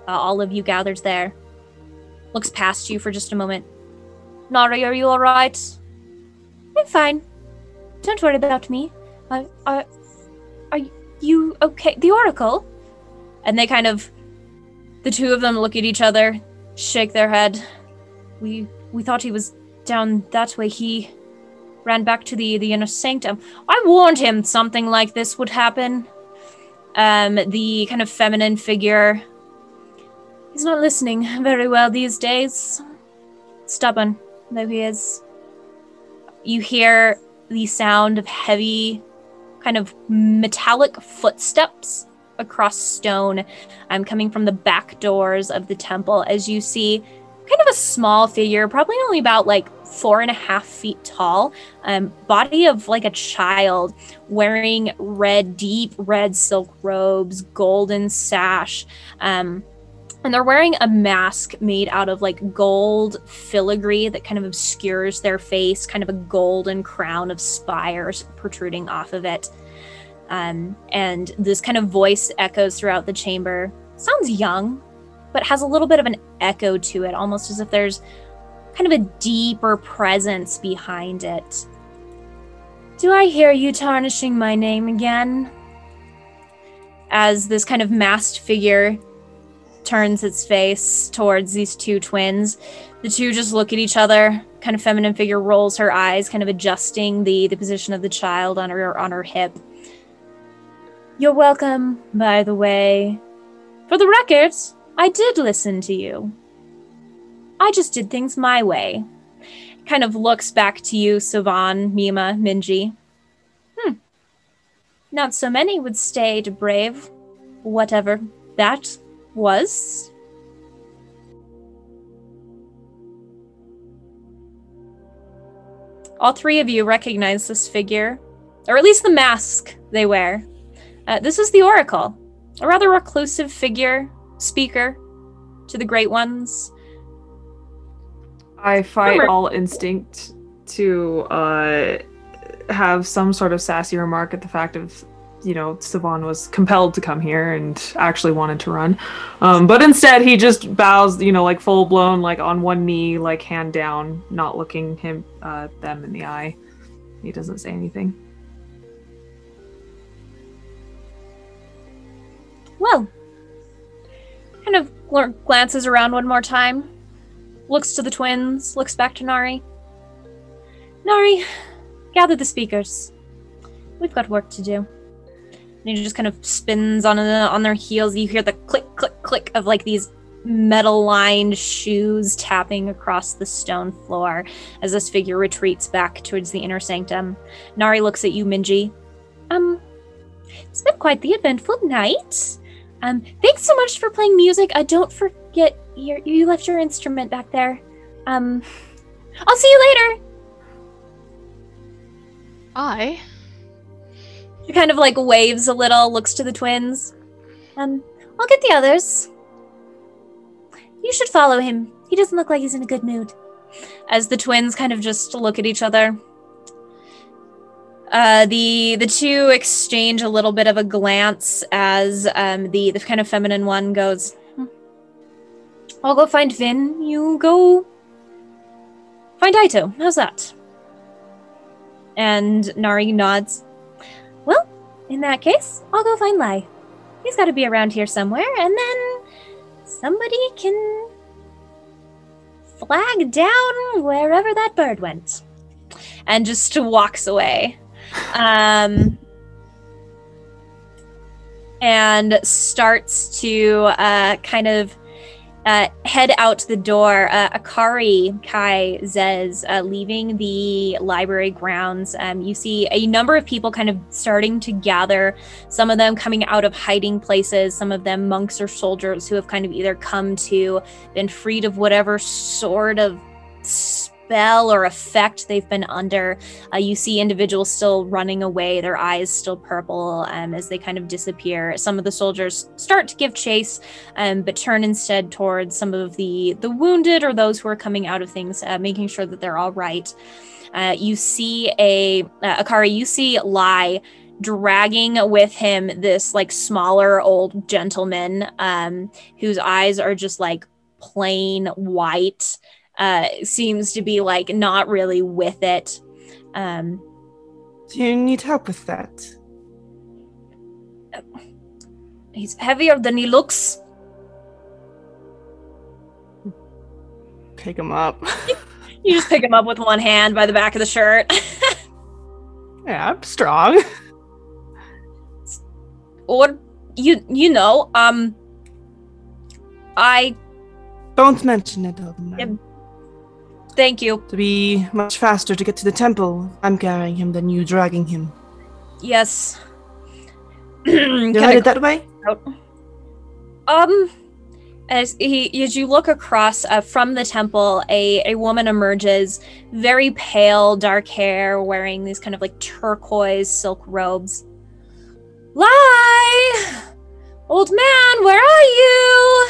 uh, all of you gathered there, looks past you for just a moment. Nari, are you all right? I'm fine. Don't worry about me. I, I, are you okay? The Oracle? And they kind of, the two of them look at each other, shake their head. We we thought he was down that way. He ran back to the the inner sanctum. I warned him something like this would happen um, the kind of feminine figure. He's not listening very well these days. Stubborn, though he is. You hear the sound of heavy, kind of metallic footsteps across stone um, coming from the back doors of the temple as you see kind of a small figure, probably only about like four and a half feet tall, um, body of like a child, wearing red, deep red silk robes, golden sash. Um, and they're wearing a mask made out of like gold filigree that kind of obscures their face, kind of a golden crown of spires protruding off of it. Um, and this kind of voice echoes throughout the chamber. Sounds young, but has a little bit of an echo to it, almost as if there's kind of a deeper presence behind it. Do I hear you tarnishing my name again? As this kind of masked figure turns its face towards these two twins, the two just look at each other. Kind of feminine figure rolls her eyes, kind of adjusting the the position of the child on her on her hip. You're welcome, by the way. For the record, I did listen to you. I just did things my way. Kind of looks back to you, Savon, Mima, Minji. Hmm. Not so many would stay to brave whatever that was. All three of you recognize this figure, or at least the mask they wear. Uh, this is the Oracle, a rather reclusive figure, speaker to the Great Ones. I fight Remember- all instinct to uh, have some sort of sassy remark at the fact of, you know, Savon was compelled to come here and actually wanted to run. Um, but instead, he just bows, you know, like full blown, like on one knee, like hand down, not looking him uh, them in the eye. He doesn't say anything. Well, kind of gl- glances around one more time, looks to the twins, looks back to Nari. Nari, gather the speakers. We've got work to do. And he just kind of spins on on their heels. You hear the click, click, click of like these metal-lined shoes tapping across the stone floor as this figure retreats back towards the inner sanctum. Nari looks at you, Minji. Um, it's been quite the eventful night. Um, thanks so much for playing music. Uh, don't forget your, you left your instrument back there. Um, I'll see you later. I She kind of like waves a little, looks to the twins. Um, I'll get the others. You should follow him. He doesn't look like he's in a good mood. As the twins kind of just look at each other. Uh, the the two exchange a little bit of a glance as um, the the kind of feminine one goes. "Hmm. I'll go find Vin. You go find Ito. How's that? And Nari nods. Well, in that case, I'll go find Lai. He's got to be around here somewhere, and then somebody can flag down wherever that bird went. And just walks away. Um, and starts to uh, kind of uh, head out the door. Uh, Akari, Kai, Zez, uh, leaving the library grounds. Um, you see a number of people kind of starting to gather. Some of them coming out of hiding places. Some of them monks or soldiers who have kind of either come to, been freed of whatever sort of spell or effect they've been under. Uh, you see individuals still running away, their eyes still purple um, as they kind of disappear. Some of the soldiers start to give chase, um, but turn instead towards some of the the wounded or those who are coming out of things, uh, making sure that they're all right. Uh, you see a uh, Akari. You see Lai dragging with him this like smaller old gentleman um, whose eyes are just like plain white uh, seems to be like not really with it. Um, Do you need help with that? he's heavier than he looks. Pick him up. You just pick him up with one hand by the back of the shirt. yeah, I'm strong. or you you know, um I Don't mention it, Odin. Yep. Thank you. To be much faster to get to the temple, I'm carrying him than you dragging him. Yes. You're headed that way? Um, as he as you look across uh, from the temple, a a woman emerges, very pale, dark hair, wearing these kind of like turquoise silk robes. Lai, old man, where are you?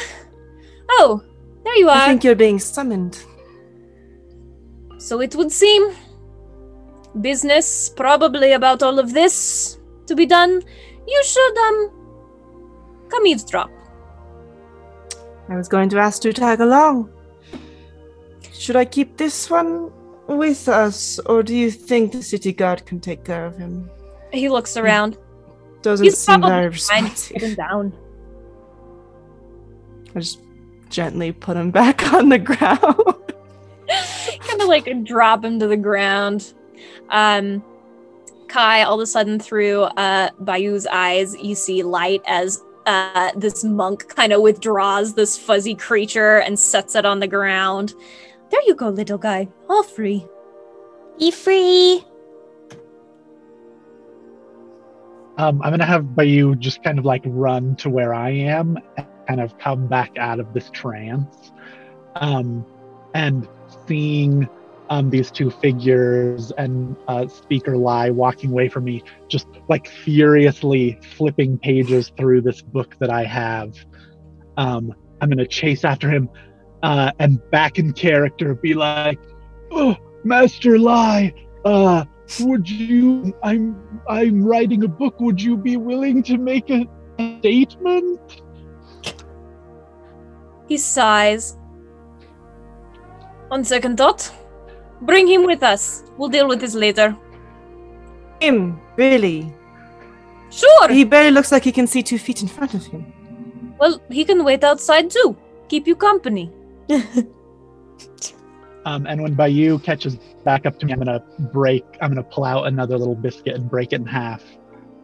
Oh, there you are. I think you're being summoned. So it would seem business probably about all of this to be done. You should um come eavesdrop. I was going to ask to tag along. Should I keep this one with us, or do you think the city guard can take care of him? He looks around. Doesn't He's seem very probably fine. Put him responsive. down. I just gently put him back on the ground. Kind of like drop him to the ground. Um, Kai, all of a sudden, through uh, Bayou's eyes, you see light as uh, this monk kind of withdraws this fuzzy creature and sets it on the ground. There you go, little guy. All free. Be free. Um, I'm gonna have Bayou just kind of like run to where I am and kind of come back out of this trance. Um, and seeing um, these two figures and uh, Speaker Lai walking away from me, just like furiously flipping pages through this book that I have. Um, I'm gonna chase after him uh, and back in character be like, "Oh, Master Lai, uh, would you? I'm I'm writing a book. Would you be willing to make a statement?" He sighs. On second thought, bring him with us. We'll deal with this later. Him, really? Sure. He barely looks like he can see two feet in front of him. Well, he can wait outside too. Keep you company. Um, and when Bayou catches back up to me, I'm gonna break. I'm gonna pull out another little biscuit and break it in half.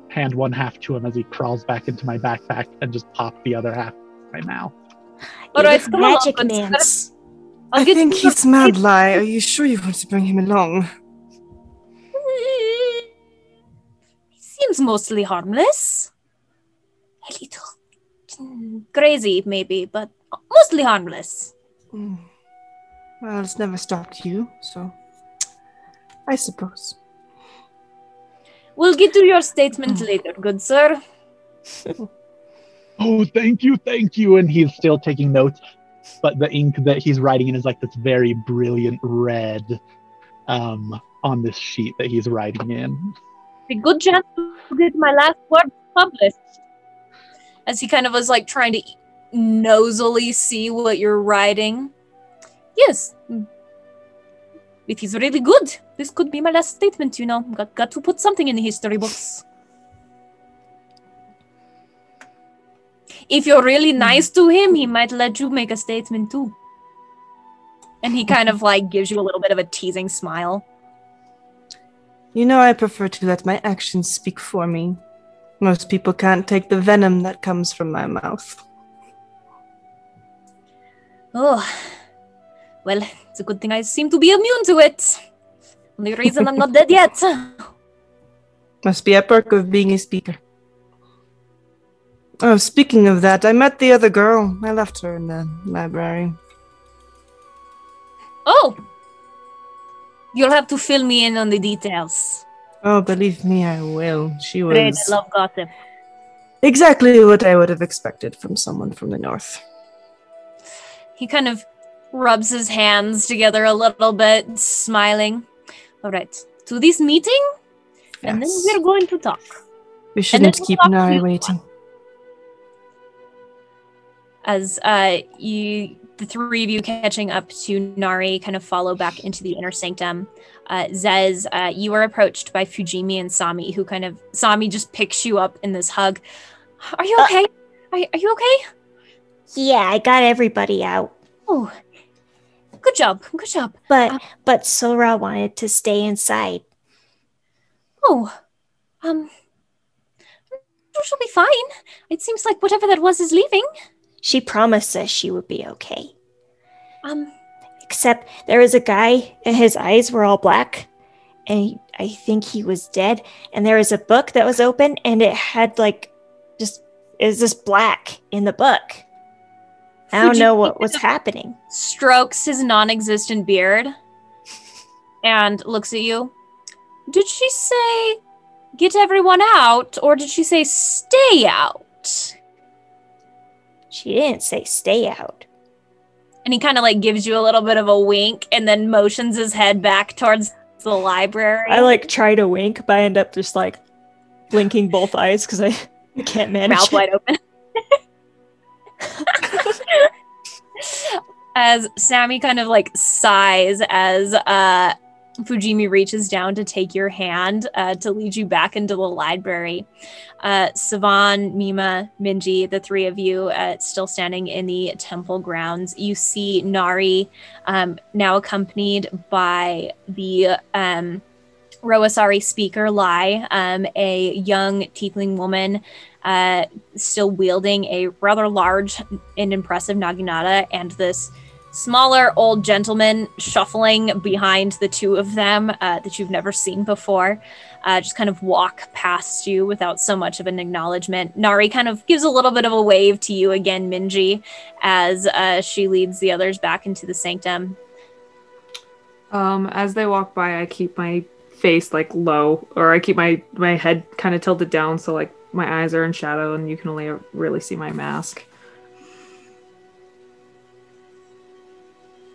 Hand one half to him as he crawls back into my backpack, and just pop the other half in my mouth. All You're right, the come along, magic let's- mans. I'll I get think you- he's mad, Lai. Are you sure you want to bring him along? He seems mostly harmless. A little crazy, maybe, but mostly harmless. Mm. Well, it's never stopped you, so I suppose. We'll get to your statement later, good sir. Oh, thank you, thank you. And he's still taking notes, but the ink that he's writing in is like this very brilliant red um, on this sheet that he's writing in. A good chance to get my last word published. As he kind of was like trying to nosily see what you're writing. Yes. It is really good. This could be my last statement, you know. Got, got to put something in the history books. If you're really hmm. nice to him, he might let you make a statement too. And he kind of like gives you a little bit of a teasing smile. You know, I prefer to let my actions speak for me. Most people can't take the venom that comes from my mouth. Oh, well, it's a good thing I seem to be immune to it. Only reason I'm not dead yet. Must be a perk of being a speaker. Oh, speaking of that, I met the other girl. I left her in the library. Oh, you'll have to fill me in on the details. Oh, believe me, I will. She was Great, I love gossip. exactly what I would have expected from someone from the north. He kind of rubs his hands together a little bit, smiling. All right, to this meeting, and then we're going to talk. We shouldn't keep Nari waiting. As uh, you the three of you catching up to Nari kind of follow back into the inner sanctum. Uh, Zez, uh, you are approached by Fujimi and Sami, who kind of Sami just picks you up in this hug. Are you Uh, okay? Are, are you okay? Yeah, I got everybody out. Oh, good job, good job. But Uh, but Sora wanted to stay inside. Oh, um, she'll be fine. It seems like whatever that was is leaving. She promised us she would be okay. Um, Except there was a guy and his eyes were all black and he, I think he was dead. And there was a book that was open, and it had like just is this black in the book. I don't know what was happening. Strokes his non-existent beard and looks at you. Did she say get everyone out, or did she say stay out? She didn't say stay out. And he kind of like gives you a little bit of a wink and then motions his head back towards the library. I like try to wink, but I end up just like blinking both eyes because I can't manage. mouth it. wide open. as Sami kind of like sighs as uh Fujimi reaches down to take your hand uh, to lead you back into the library. Uh, Savon, Mima, Minji, the three of you uh, still standing in the temple grounds. You see Nari um, now accompanied by the um, Rosari speaker, Lai, um, a young tiefling woman uh, still wielding a rather large and impressive naginata, and this smaller old gentleman shuffling behind the two of them uh, that you've never seen before. Uh, just kind of walk past you without so much of an acknowledgement. Nari kind of gives a little bit of a wave to you again, Minji, as uh, she leads the others back into the sanctum. Um, as they walk by, I keep my face like low, or I keep my my head kind of tilted down, so like my eyes are in shadow, and you can only really see my mask.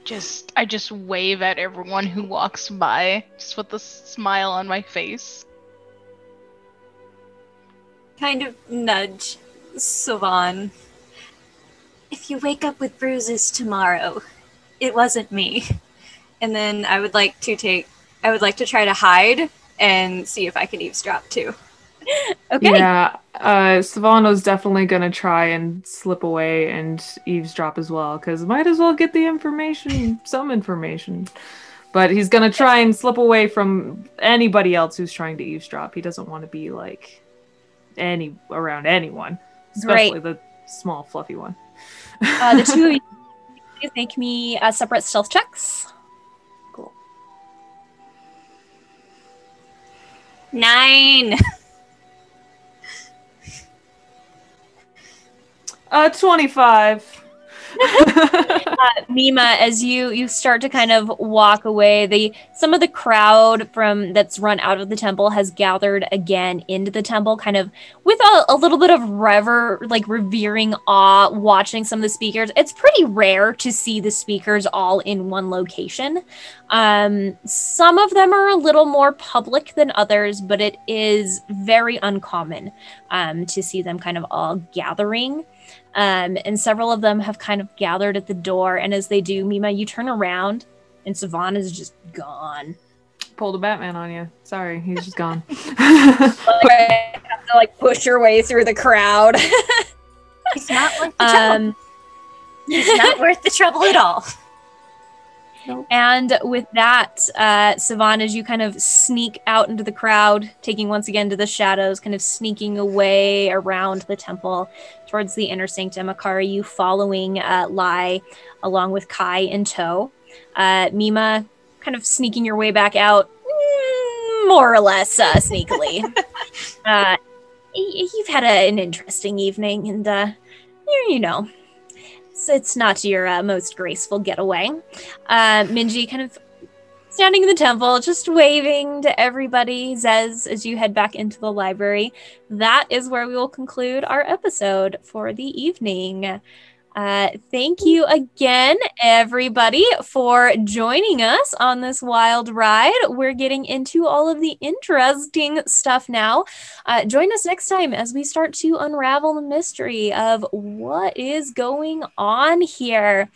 Just I just wave at everyone who walks by, just with a smile on my face. Kind of nudge Savon. If you wake up with bruises tomorrow, it wasn't me. And then I would like to take I would like to try to hide and see if I can eavesdrop too. Okay. Yeah, uh, Savano's definitely gonna try and slip away and eavesdrop as well, because might as well get the information, some information. But he's gonna try and slip away from anybody else who's trying to eavesdrop. He doesn't want to be like any around anyone, especially the small fluffy one. Uh, the two of you please make me uh, separate stealth checks. Cool. Nine. Uh, twenty-five. uh, Mima, as you you start to kind of walk away, the some of the crowd from that's run out of the temple has gathered again into the temple, kind of with a, a little bit of rever like revering awe, watching some of the speakers. It's pretty rare to see the speakers all in one location. Um, some of them are a little more public than others, but it is very uncommon um, to see them kind of all gathering. Um, and several of them have kind of gathered at the door. And as they do, Mima, you turn around and Savannah is just gone. Pulled a Batman on you. Sorry, he's just gone. Like, I have to like push your way through the crowd. It's not worth the trouble. um, it's not worth the trouble at all. And with that, uh, Savon, as you kind of sneak out into the crowd, taking once again to the shadows, kind of sneaking away around the temple towards the inner sanctum, Akari, you following uh, Lai along with Kai in tow. Uh, Mima, kind of sneaking your way back out, mm, more or less uh, sneakily. uh, y- you've had a, an interesting evening, and uh, you know, it's, not your uh, most graceful getaway. Uh, Minji kind of standing in the temple, just waving to everybody, Zez, as you head back into the library. That is where we will conclude our episode for the evening. Uh, thank you again, everybody, for joining us on this wild ride. We're getting into all of the interesting stuff now. Uh, join us next time as we start to unravel the mystery of what is going on here.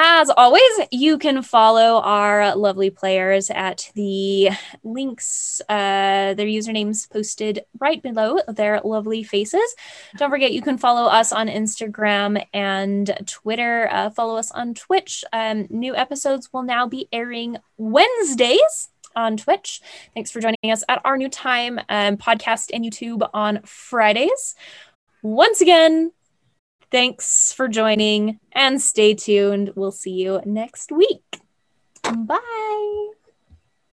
As always, you can follow our lovely players at the links, uh, their usernames posted right below their lovely faces. Don't forget, you can follow us on Instagram and Twitter. Uh, follow us on Twitch. Um, new episodes will now be airing Wednesdays on Twitch. Thanks for joining us at our new time um, podcast and YouTube on Fridays. Once again, thanks for joining and stay tuned. We'll see you next week. Bye.